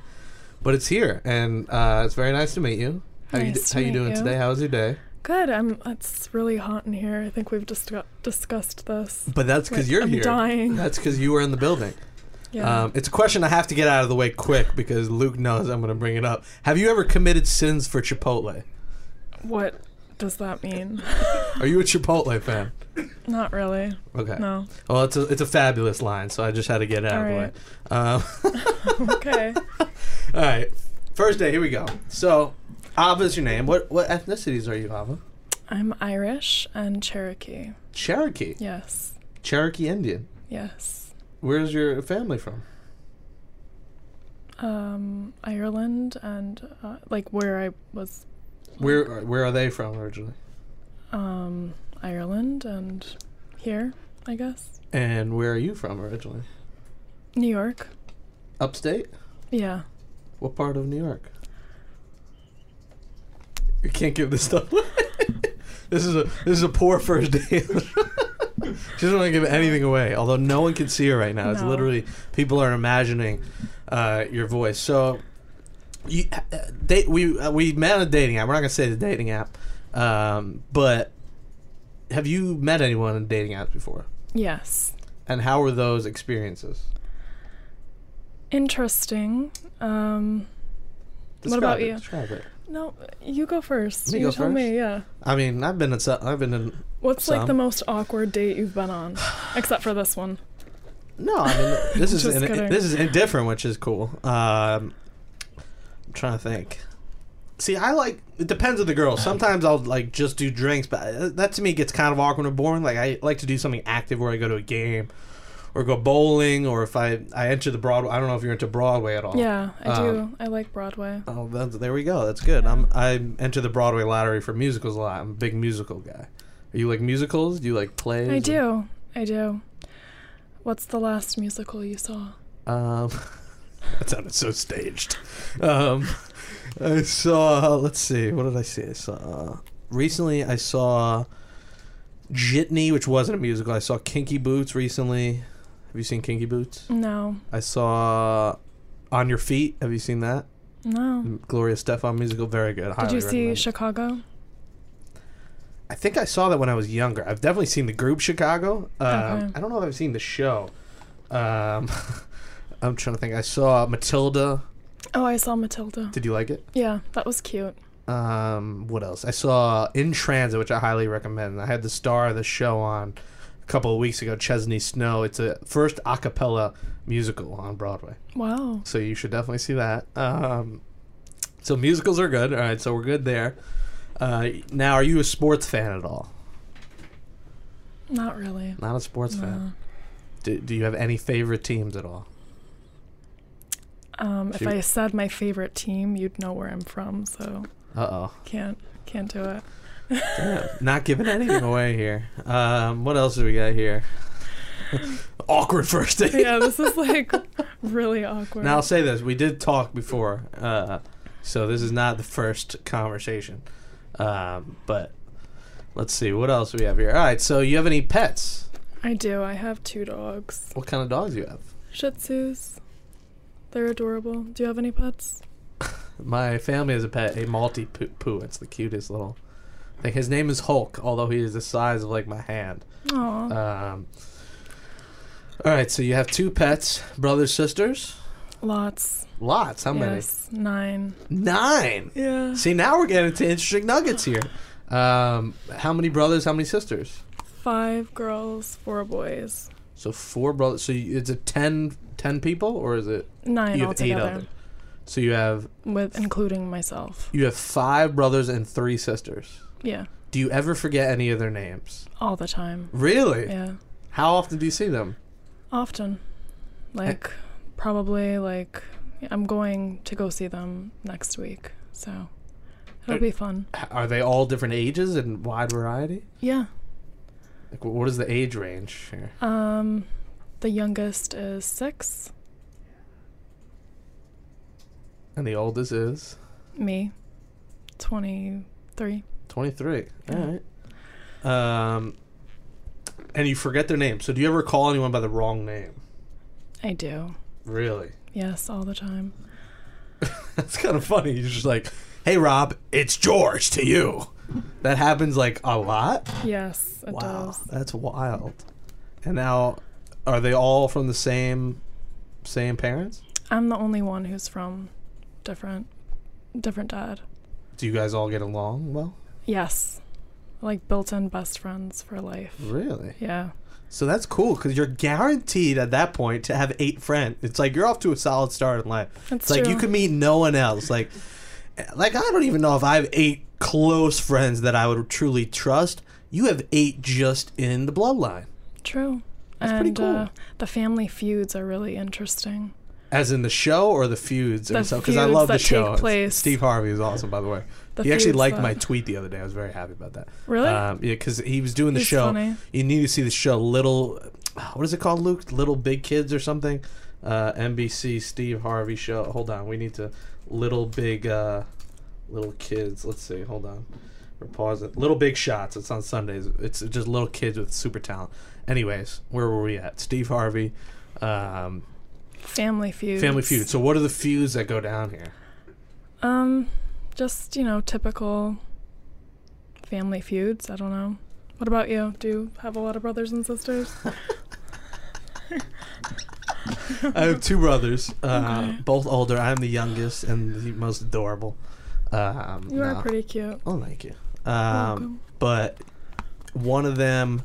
but it's here and uh, it's very nice to meet you. How you Nice to how you doing you. today? How was your day? Good. I'm. It's really hot in here. I think we've discu- discussed this. But that's because Like, you're I'm here. dying. That's because you were in the building. Yeah. Um, it's a question I have to get out of the way quick because Luke knows I'm going to bring it up. Have you ever committed sins for Chipotle? what does that mean? Are you a Chipotle fan? Not really. Okay. No. Well, it's a it's a fabulous line, so I just had to get it out All of the way. Um, Okay. all right, first day. Here we go. So, Ava's your name. What what ethnicities are you, Ava? I'm Irish and Cherokee. Cherokee. Yes. Cherokee Indian. Yes. Where's your family from? Um, Ireland and uh, like where I was. Where where are they from originally? Um, Ireland and here, I guess. And where are you from originally? New York. Upstate. Yeah. What part of New York? You can't give this stuff. away. this is a this is a poor first date. she doesn't want to give anything away. Although no one can see her right now. It's No. literally people are imagining uh, your voice. So, you, uh, date we uh, we met on a dating app. We're not gonna say the dating app, um, but have you met anyone on dating apps before? Yes. And how were those experiences? Interesting. Um, What about it, you? Describe it. No, you go first. Me you go tell first? me. Yeah. I mean, I've been in. some- I've been in What's like the most awkward date you've been on, except for this one? No, I mean this is in, this is indifferent, which is cool. Um, I'm trying to think. See, I like it depends on the girl. Sometimes I'll like just do drinks, but uh, that to me gets kind of awkward and boring. Like I like to do something active where I go to a game, or go bowling, or if I I enter the Broadway. I don't know if you're into Broadway at all. Yeah, I do. Um, I like Broadway. Oh, there we go. That's good. I'm I enter the Broadway lottery for musicals a lot. I'm a big musical guy. Are you like musicals? Do you like plays? I do. I do. What's the last musical you saw? Um, that sounded so staged. Um, I saw. Let's see. What did I see? I saw recently. I saw Jitney, which wasn't a musical. I saw Kinky Boots recently. Have you seen Kinky Boots? No. I saw On Your Feet. Have you seen that? No. Gloria Estefan musical. Very good. Did you see. Chicago? I think I saw that when I was younger. I've definitely seen the group Chicago. Um, Okay. I don't know if I've seen the show. Um, I'm trying to think. I saw Matilda. Oh, I saw Matilda. Did you like it? Yeah, that was cute. Um, what else? I saw In Transit, which I highly recommend. I had the star of the show on couple of weeks ago, Chesney Snow. It's a first a cappella musical on Broadway, Wow. so you should definitely see that. Um, so musicals are good. All right, so we're good there. Uh, now, are you a sports fan at all? Not really. Not a sports No. fan. Do, do you have any favorite teams at all? Um, if I said my favorite team, you'd know where I'm from. So Uh oh. can't can't do it. Damn, not giving anything away here. Um, what else do we got here? Awkward first date. yeah, this is like really awkward. Now I'll say this: we did talk before, uh, so this is not the first conversation. Um, but let's see what else we have here. All right, so you have any pets? I do. I have two dogs. What kind of dogs do you have? Shih Tzus. They're adorable. Do you have any pets? My family has a pet, a Maltese poo. poo. It's the cutest little. Thing. his name is Hulk, although he is the size of like my hand. Aw, Um, all right, so you have two pets, brothers, sisters. lots. Lots. How many? nine. Nine. Yeah. See, now we're getting to interesting nuggets here. Um, how many brothers? How many sisters? Five girls, four boys. So four brothers. So you, is it 10, 10 people, or is it Nine you have eight other? So you have with including myself. you have five brothers and three sisters. Yeah, Do you ever forget any of their names? all the time. Really? Yeah, How often do you see them? often. Like probably like I'm going to go see them next week, so it'll Uh, be fun. Are they all different ages and wide variety? Yeah. Like, what is the age range here? Um, the youngest is six. And the oldest is Me, twenty-three. Twenty three. Yeah. All right. Um, and you forget their name. So do you ever call anyone by the wrong name? I do. Really? Yes, all the time. That's kind of funny. You're just like, hey Rob, it's George to you. That happens like a lot. Yes, it Wow, does. that's wild. And now, are they all from the same same parents? I'm the only one who's from different different dad. Do you guys all get along well? Yes. Like built-in best friends for life. Really? Yeah. So that's cool because you're guaranteed at that point to have eight friends. It's like you're off to a solid start in life. That's it's like you can meet no one else. Like, like I don't even know if I have eight close friends that I would truly trust. You have eight just in the bloodline, True. That's and pretty cool. uh, the family feuds are really interesting. as in the show or the feuds The or Because I love the show. take place. Steve Harvey is awesome, by the way. He actually liked that- my tweet the other day. I was very happy about that. Really? Um, yeah, because he was doing the He's show. funny. You need to see the show. Little, what is it called, Luke? Little Big Kids or something? Uh, NBC Steve Harvey show. Hold on, we need to. Little Big, uh, Little Kids. Let's see. Hold on. We're pausing. Little Big Shots. It's on Sundays. It's just little kids with super talent. Anyways, where were we at? Steve Harvey. Um, Family feud. Family Feud. So, what are the feuds that go down here? Um, just you know, typical family feuds. I don't know. What about you? Do you have a lot of brothers and sisters? I have two brothers, uh, Okay. both older. I'm the youngest and the most adorable. Um, You are no. pretty cute. Oh, thank you. Um, welcome. but one of them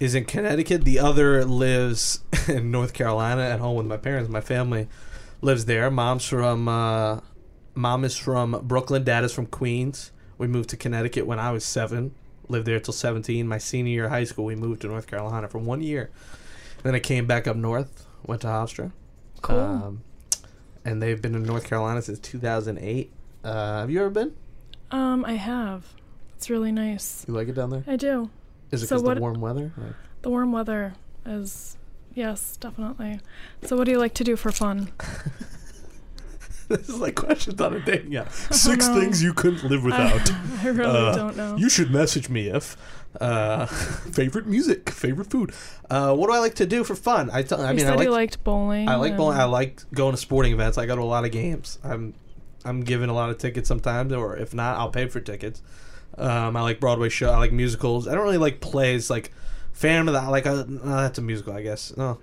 is in Connecticut. The other lives in North Carolina at home with my parents. My family lives there. Mom's from uh, mom is from Brooklyn. Dad is from Queens. We moved to Connecticut when I was seven. Lived there till seventeen. My senior year of high school, we moved to North Carolina for one year. Then I came back up north. Went to Hofstra. Cool. Um, and they've been in North Carolina since 2008. Uh, have you ever been? Um, I have. It's really nice. You like it down there? I do. Is it So because what- the warm weather? The warm weather is yes, definitely. So what do you like to do for fun? this is like questions on a dating app. Six no. things you couldn't live without. I really Uh, don't know. You should message me if uh, favorite music, favorite food. Uh, what do I like to do for fun? I tell- I You mean, I said like you liked bowling. I like bowling. I like going to sporting events. I go to a lot of games. I'm I'm given a lot of tickets sometimes, or if not, I'll pay for tickets. Um, I like Broadway show. I like musicals. I don't really like plays. Like Phantom of the I like uh, no, that's a musical, I guess. No,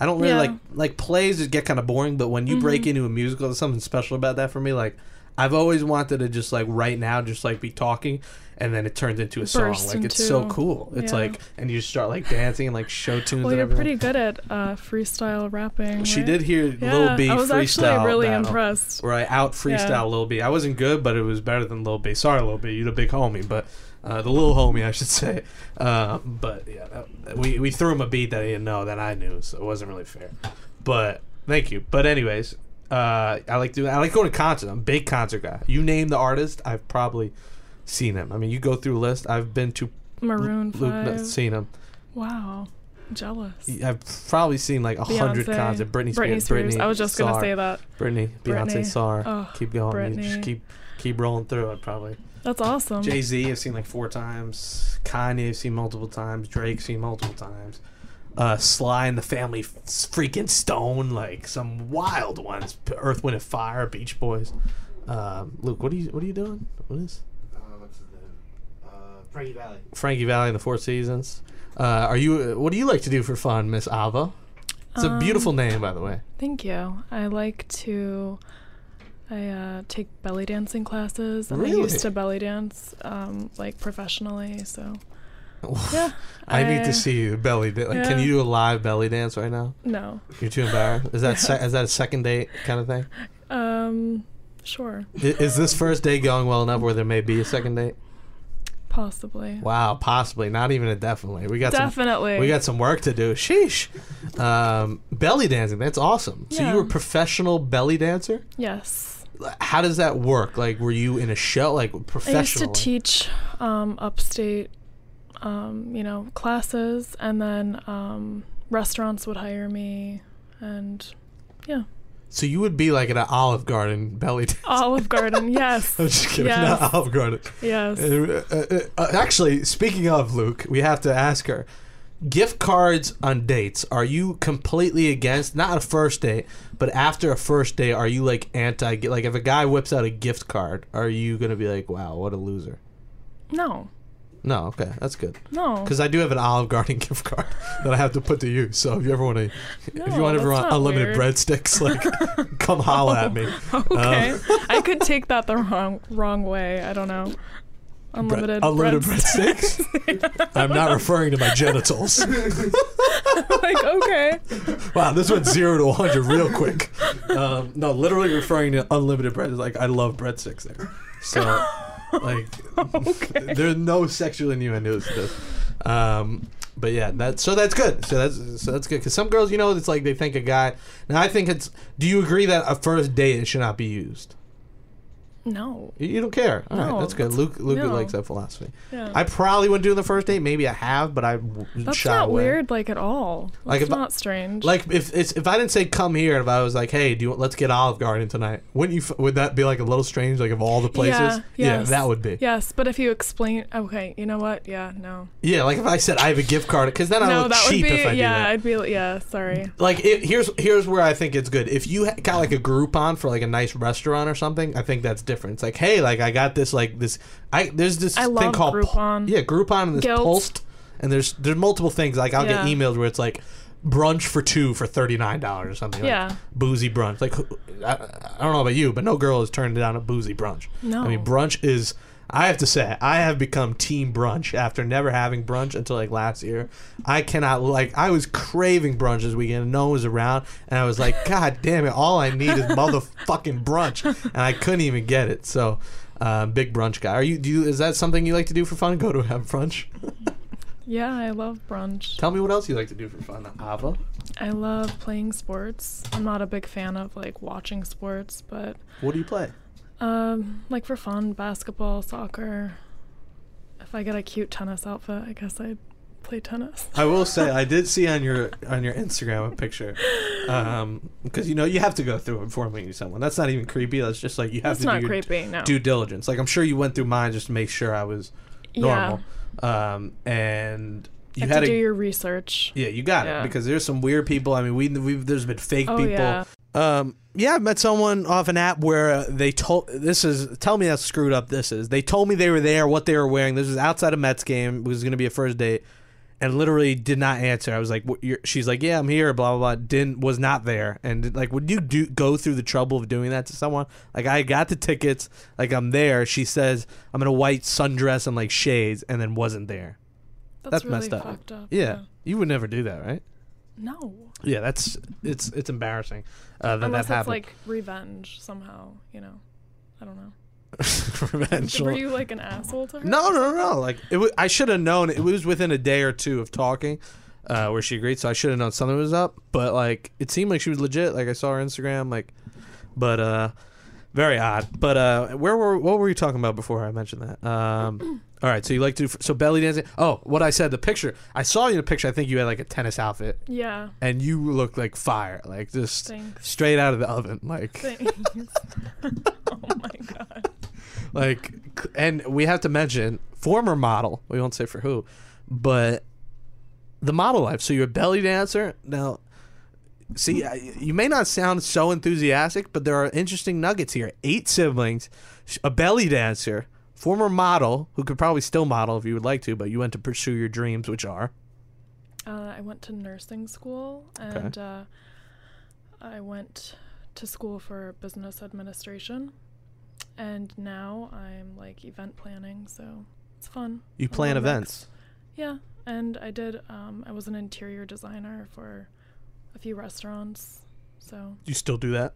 I don't really Yeah. like like plays. Just get kind of boring. But when you break into a musical, there's something special about that for me. Like I've always wanted to just like right now, just like be talking, and then it turns into a song. Burst Like it's so cool. It's yeah. like and you just start like dancing and like show tunes. Well, you're everything. pretty good at uh, freestyle rapping. She did hear Yeah, Lil B I was freestyle actually really battle, impressed. Where I out freestyle Yeah. Lil B. I wasn't good, but it was better than Lil B. Sorry, Lil B. You're the big homie, but uh, the little homie, I should say. Uh, but yeah, that- we we threw him a beat that he didn't know that I knew, so it wasn't really fair. But thank you. But anyways, uh, I like doing. I like going to concerts. I'm a big concert guy. You name the artist, I've probably seen him. I mean, you go through a list. I've been to Maroon Luke, Five. seen him. Wow, jealous. I've probably seen like a hundred concerts. Britney Britney Spears. Spears. Britney, I was just gonna say that. Britney, Beyonce, Britney. Sar. Oh, keep going. You just keep keep rolling through it. Probably. That's awesome. Jay Z, I've seen like four times. Kanye, I've seen multiple times. Drake, seen multiple times. Uh, Sly and the Family, freaking Stone, like some wild ones. Earth, Wind, and Fire, Beach Boys. Um, Luke, what are you what are you doing? What is Uh, what's his name? Uh, Frankie Valli. Frankie Valli and the Four Seasons? Uh, are you? What do you like to do for fun, Miss Ava? It's a Um, beautiful name, by the way. Thank you. I like to. I uh, take belly dancing classes, and I used to belly dance um, like professionally. So yeah, I need to see you belly dance. Like, can you do a live belly dance right now? No, You're too embarrassed. Is that se- is that a second date kind of thing? um, sure, I- Is this first date going well enough where there may be a second date? possibly, Wow, possibly. Not even a definitely. We got some. definitely. We got some work to do. Sheesh. Um, belly dancing. That's awesome. So you were a professional belly dancer. yes. How does that work? Like, were you in a show? Like professional? I used to teach um, upstate, um, you know, classes, and then um, restaurants would hire me, and yeah, so you would be like at an Olive Garden belly dance. Olive Garden. Yes, I'm just kidding. Yes. Not Olive Garden. yes. Uh, uh, uh, actually, speaking of Luke, we have to ask her. Gift cards on dates. Are you completely against not a first date, but after a first date, are you like anti? Like if a guy whips out a gift card, are you gonna be like, "Wow, what a loser"? No, No, okay, that's good. no. Because I do have an Olive Garden gift card that I have to put to use. So if you ever want to, if you want ever that's want unlimited weird. breadsticks, like come holla at me. okay, Um, I could take that the wrong wrong way. I don't know. Unlimited, unlimited breadsticks. breadsticks. I'm not referring to my genitals. like okay, Wow, this went zero to 100 real quick. Um, no, literally referring to unlimited bread. Like, I love breadsticks there. So, like, there's no sexual innuendos to this. Um, but yeah, that so that's good. So that's so that's good because some girls, you know, it's like they think a guy. Now I think it's. Do you agree that a first date it should not be used? No, You- You don't care. All right, No, that's good. that's- Luke Luke no. likes that philosophy. yeah. I probably wouldn't do it the first date. Maybe I have, but I w- That's shy not away. weird, like at all. Like, if I- not strange. Like if it's if I didn't say come here, if I was like, hey, do you let's get Olive Garden tonight? Wouldn't you? f- Would that be like a little strange? Like of all the places, Yeah, yes. that would be. yes, but if you explain, okay, you know what? Yeah, no, Yeah, like if I said I have a gift card, because then I no, look that would cheap be if I yeah. do that. I'd be like, yeah, sorry. Like it, here's here's where I think it's good. If you ha- got like a Groupon for like a nice restaurant or something, I think that's different. It's like, hey, like I got this like this. I there's this I thing called Groupon. yeah, Groupon and this Gilt. Pulsed, and there's there's multiple things. Like I'll get Yeah. emails where it's like brunch for two for thirty nine dollars or something. like Yeah. boozy brunch. Like I, I don't know about you, but no girl has turned down a boozy brunch. No. I mean brunch is. I have to say, I have become team brunch after never having brunch until like last year. I cannot like I was craving brunch this weekend, and no one was around, and I was like, God damn it! All I need is motherfucking brunch, and I couldn't even get it. So, uh, big brunch guy. Are you? Do you? Is that something you like to do for fun? Go to have brunch. Yeah, I love brunch. Tell me what else you like to do for fun, Ava. I love playing sports. I'm not a big fan of like watching sports, but What do you play? Um, like for fun, basketball, soccer. If I get a cute tennis outfit, I guess I'd play tennis. I will say I did see on your on your Instagram a picture, um, because you know you have to go through it before meeting someone. That's not even creepy. That's just like you have That's to not do your creepy. No. due diligence. Like I'm sure you went through mine just to make sure I was normal. Um, and you you had have to do your research. yeah, you got it because there's some weird people. I mean, we we've there's been fake Oh, people. yeah. Um, yeah, I've met someone off an app where uh, they told this is tell me how screwed up this is. They told me they were there, what they were wearing. This was outside a Mets game. It was going to be a first date, and literally did not answer. I was like, what, you're, she's like, yeah, I'm here. Blah blah blah. Didn't was not there. And like, would you do go through the trouble of doing that to someone? Like, I got the tickets. Like, I'm there. She says I'm in a white sundress and like shades, and then wasn't there. That's, That's really messed up. fucked up. Yeah, you would never do that, right? No. Yeah, that's it's it's embarrassing uh, that Unless that it's happened. like revenge somehow, you know. I don't know. Revenge. Were you like an asshole to her? No, no, no, no. Like it, w- I should have known. It was within a day or two of talking, uh, where she agreed. So I should have known something was up. But like, it seemed like she was legit. Like I saw her Instagram. Like, but uh, very odd. But uh, where were what were you talking about before I mentioned that? Um, all right. So you like to do so belly dancing? Oh, what I said. The picture I saw you in a picture. I think you had like a tennis outfit, Yeah. and you looked like fire. Like just Thanks. straight out of the oven. Like Thanks. oh my god. like and we have to mention former model we won't say for who but the model life so you're a belly dancer now see I- you may not sound so enthusiastic but there are interesting nuggets here eight siblings a belly dancer former model who could probably still model if you would like to but you went to pursue your dreams which are Uh, I went to nursing school and uh, I went to school for business administration. And now I'm like event planning, so it's fun. you plan events Yeah, and I did. Um, I was an interior designer for a few restaurants. So, you still do that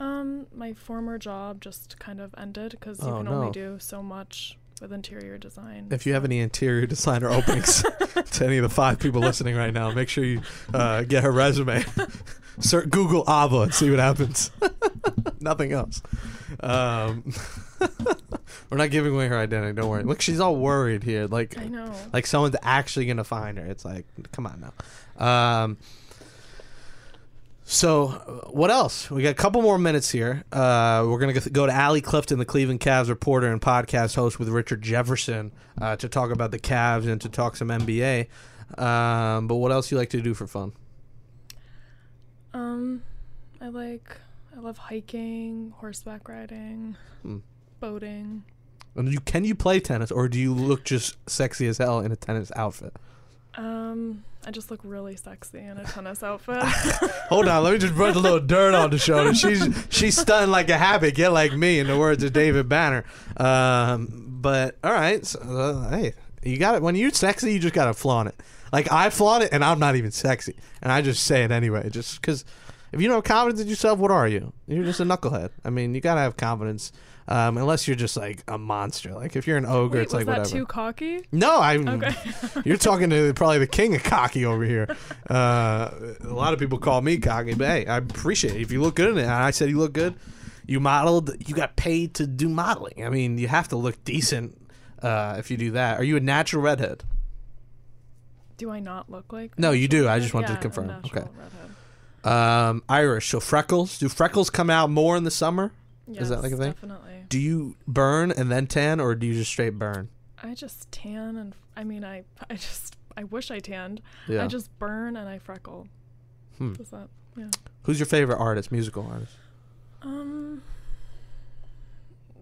um, my former job just kind of ended because you Oh, can no. only do so much with interior design. if you have any interior designer openings to any of the five people listening right now, make sure you uh, get her resume. Search Google Ava and see what happens. Nothing else. Um, we're not giving away her identity. Don't worry. Look, she's all worried here. Like, I know. like someone's actually gonna find her. It's like, come on now. Um, so, uh, what else? We got a couple more minutes here. Uh, we're gonna go- go to Allie Clifton, the Cleveland Cavs reporter and podcast host with Richard Jefferson, uh, to talk about the Cavs and to talk some NBA. Um, but what else you like to do for fun? Um, I like I love hiking, horseback riding, Hmm. boating. And you can you play tennis, or do you look just sexy as hell in a tennis outfit? Um, I just look really sexy in a tennis outfit. Hold on, let me just brush a little dirt on the shoulder. She's she's stunned like a habit. Get like me, in the words of David Banner. Um, but all right, so, uh, hey, you got it. When you're sexy, you just gotta flaunt it. Like I flaunt it, and I'm not even sexy, and I just say it anyway, just because. If you don't have confidence in yourself, what are you? You're just a knucklehead. I mean, you gotta have confidence, um, unless you're just like a monster. Like if you're an ogre, Wait, it's like that whatever. too cocky? No, I'm. Okay. You're talking to probably the king of cocky over here. Uh, a lot of people call me cocky, but hey, I appreciate it. If you look good in it, and I said you look good, you modeled, you got paid to do modeling. I mean, you have to look decent uh, if you do that. Are you a natural redhead? Do I not look like? No, you do. I just wanted yeah, to confirm. Okay. redhead. Um, Irish. So freckles. Do freckles come out more in the summer? Is that like a thing? Definitely. Do you burn and then tan, or do you just straight burn? I just tan and I mean I I just I wish I tanned. Yeah. I just burn and I freckle. Hmm. Does that? Yeah. Who's your favorite artist, musical artist? Um.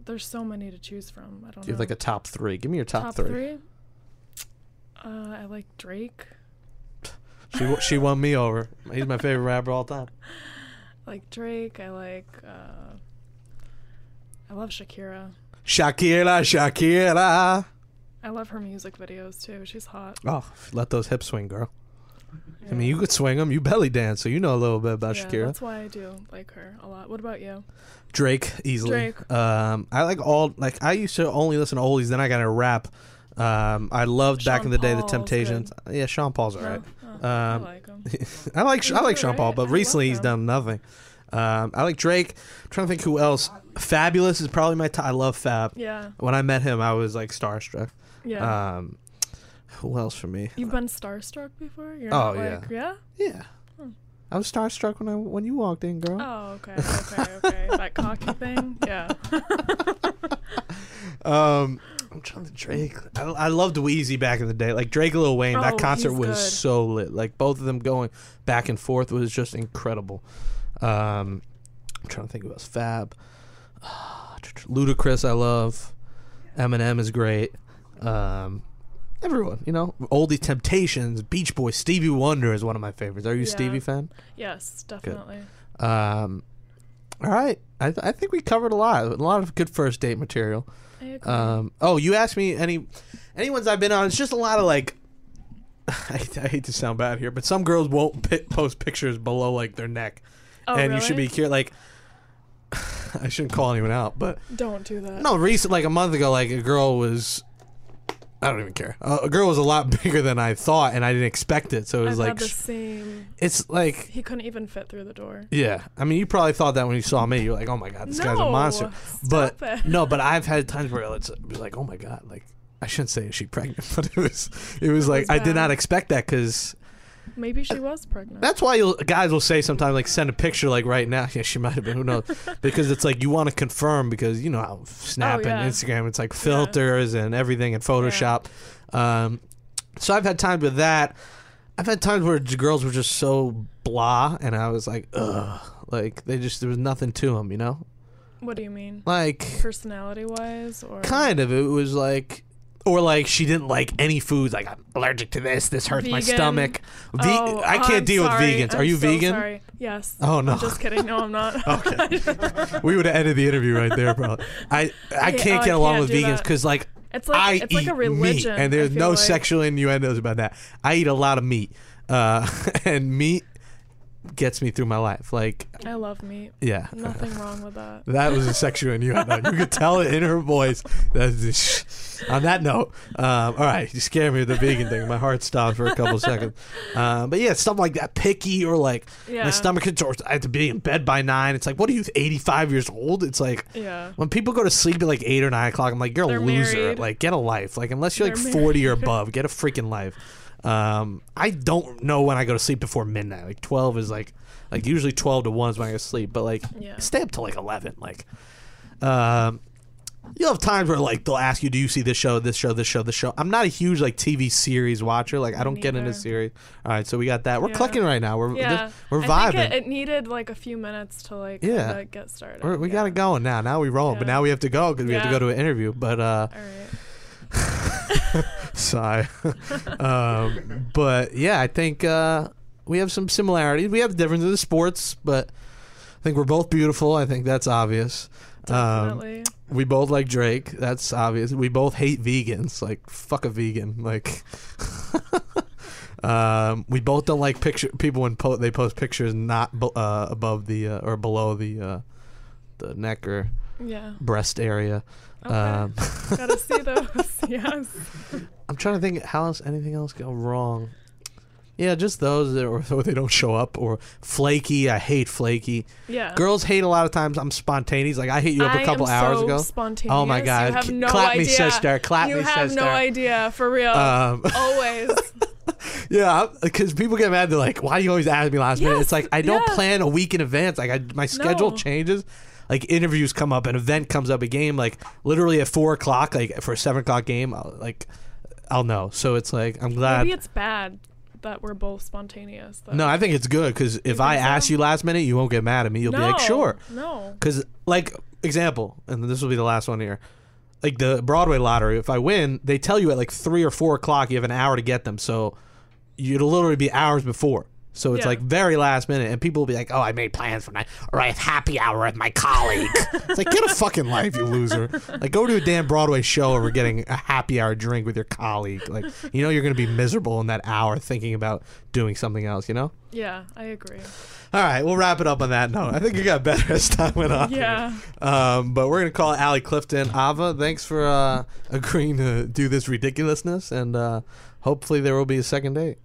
There's so many to choose from. I don't Do you know. have like a top three? Give me your top, top three. three. Uh, I like Drake. She w- she won me over. He's my favorite rapper all time. I like Drake. I like. Uh, I love Shakira. Shakira, Shakira. I love her music videos too. She's hot. Oh, let those hips swing, girl. I mean, you could swing them. You belly dance, so you know a little bit about yeah, Shakira. That's why I do like her a lot. What about you? Drake easily. Drake. Um, I like all like I used to only listen to oldies. Then I got a rap. Um, I loved back in the day the Temptations. Yeah, Sean Paul's alright. No? Oh, I Um, like him. I like I like Sean Paul, but I recently he's done nothing. Um, I like Drake. I'm trying to think who else. Fabolous is probably my top. I love Fab. Yeah. When I met him, I was like starstruck. Yeah. Um, who else for me? You've been starstruck before? You're Oh, not like, yeah. Yeah. I was starstruck when I when you walked in, girl. Oh, okay, okay, okay. that cocky thing, yeah. Um, I'm trying to Drake. I, I loved Weezy back in the day. Like Drake, and Lil Wayne. that Oh, concert was good. so lit. Like both of them going back and forth was just incredible. Um, I'm trying to think of us. Fab, Ludacris. I love. Eminem is great. Um, everyone, you know, Oldie Temptations, Beach Boys, Stevie Wonder is one of my favorites. Are you a Yeah. Stevie fan? yes, definitely. Um, all right. I, th- I think we covered a lot. A lot of good first date material. I agree. Um, oh, you asked me any any ones I've been on. It's just a lot of like. I, I hate to sound bad here, but some girls won't post pictures below like their neck, oh, and really? you should be curious. Like, I shouldn't call anyone out, but Don't do that. no, recent like a month ago, like a girl was. I don't even care. Uh, a girl was a lot bigger than I thought, and I didn't expect it. So it was I've like, the same. it's like, He couldn't even fit through the door. yeah. I mean, you probably thought that when you saw me. You're like, oh my god, this guy's a monster. but it. no, but I've had times where it's like, oh my god, like I shouldn't say is she pregnant, but it was it was like was I did not expect that because Maybe she was pregnant. that's why you'll, guys will say sometimes like send a picture like right now. Yeah, she might have been. Who knows? because it's like you want to confirm because you know how Snap Oh, yeah. and Instagram it's like filters and everything and Photoshop. Um, so I've had times with that. I've had times where girls were just so blah, and I was like, ugh, like they just there was nothing to them, you know, what do you mean? like Personality wise, or kind of it was like or like she didn't like any foods like i'm allergic to this this hurts my stomach Ve- Oh, i can't I'm deal sorry. with vegans are I'm you so vegan Sorry. Yes. Oh, no. I'm just kidding. No, I'm not. okay we would have ended the interview right there probably i i can't oh, get along can't with vegans because like It's like I it's like eat a religion, meat, and there's no like. sexual innuendos about that. I eat a lot of meat, uh, and meat gets me through my life. Like, I love meat. yeah, Nothing wrong with that. That was a sexual innuendo. You could tell it in her voice. That's on that note, um, all right, you scared me with the vegan thing. My heart stopped for a couple seconds. Um, but yeah, stuff like that, picky or like Yeah. my stomach or I have to be in bed by nine. It's like, what are you, 85 years old? It's like, Yeah. when people go to sleep at like eight or nine o'clock, I'm like, you're a They're loser. married. Like, get a life. Like, unless you're like They're 40 or above, get a freaking life. Um, I don't know when I go to sleep before midnight. Like 12 is like, like usually 12 to 1 is when I go to sleep, but like Yeah. stay up till like 11. Like, um, you'll have times where like they'll ask you, "Do you see this show, this show, this show, this show?" I'm not a huge like TV series watcher. Like I don't get into series. All right, so we got that. We're Yeah. clicking right now. We're Yeah, this- we're vibing. it, it needed like a few minutes to like Yeah. get started. We're, we yeah. got it going now. Now we roll, but now we have to go because we have to go to an interview. But uh, All right. Sigh. um, but yeah, I think uh, we have some similarities. We have differences in sports, but I think we're both beautiful. I think that's obvious. Um, Definitely. we both like Drake. That's obvious. We both hate vegans. Like fuck a vegan. Like. Um, we both don't like picture people when po- they post pictures not be- uh, above the uh, or below the uh, the neck or yeah. breast area. Okay. Um, Gotta see those. yes. I'm trying to think how else anything else go wrong. Yeah, just those that, or, or they don't show up or flaky. I hate flaky. Yeah. Girls hate a lot of times. I'm spontaneous. Like I hit you up a I couple am hours so ago. Spontaneous. Oh my You God. have no Clap me, sister. Clap you me, sister. You have no idea. For real. Um, Always. yeah, because people get mad. They're like, "Why do you always ask me last minute?" It's like I don't yeah. plan a week in advance. Like I, my schedule No. changes. Like interviews come up, an event comes up, a game like literally at four o'clock, like for a seven o'clock game. I'll, like I'll know. So it's like I'm glad. Maybe it's bad that we're both spontaneous. Though. No, I think it's good because if I so? ask you last minute, you won't get mad at me. You'll no, be like, sure. No. Because, like, example, and this will be the last one here. Like the Broadway lottery, if I win, they tell you at like three or four o'clock you have an hour to get them. So you'd literally be hours before. So it's Yeah. like very last minute, and people will be like, "Oh, I made plans for night, or I have happy hour with my colleague." it's like get a fucking life, you loser! Like go to a damn Broadway show, or we're getting a happy hour drink with your colleague. Like you know you're gonna be miserable in that hour thinking about doing something else. You know. Yeah, I agree. All right, we'll wrap it up on that note. I think it got better as time went on. Yeah. Um, but we're gonna call Allie Clifton. Ava, thanks for uh, agreeing to do this ridiculousness, and uh, hopefully there will be a second date.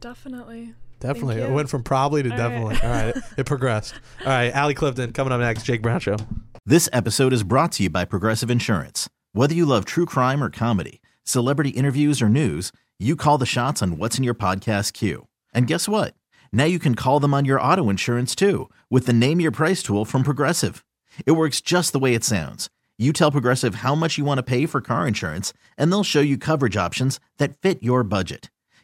Definitely. Definitely, it went from probably to All definitely. right. All right, it progressed. All right, Allie Clifton coming up next. Jake Brown Show. This episode is brought to you by Progressive Insurance. Whether you love true crime or comedy, celebrity interviews or news, you call the shots on what's in your podcast queue. And guess what? Now you can call them on your auto insurance too with the Name Your Price tool from Progressive. It works just the way it sounds. You tell Progressive how much you want to pay for car insurance, and they'll show you coverage options that fit your budget.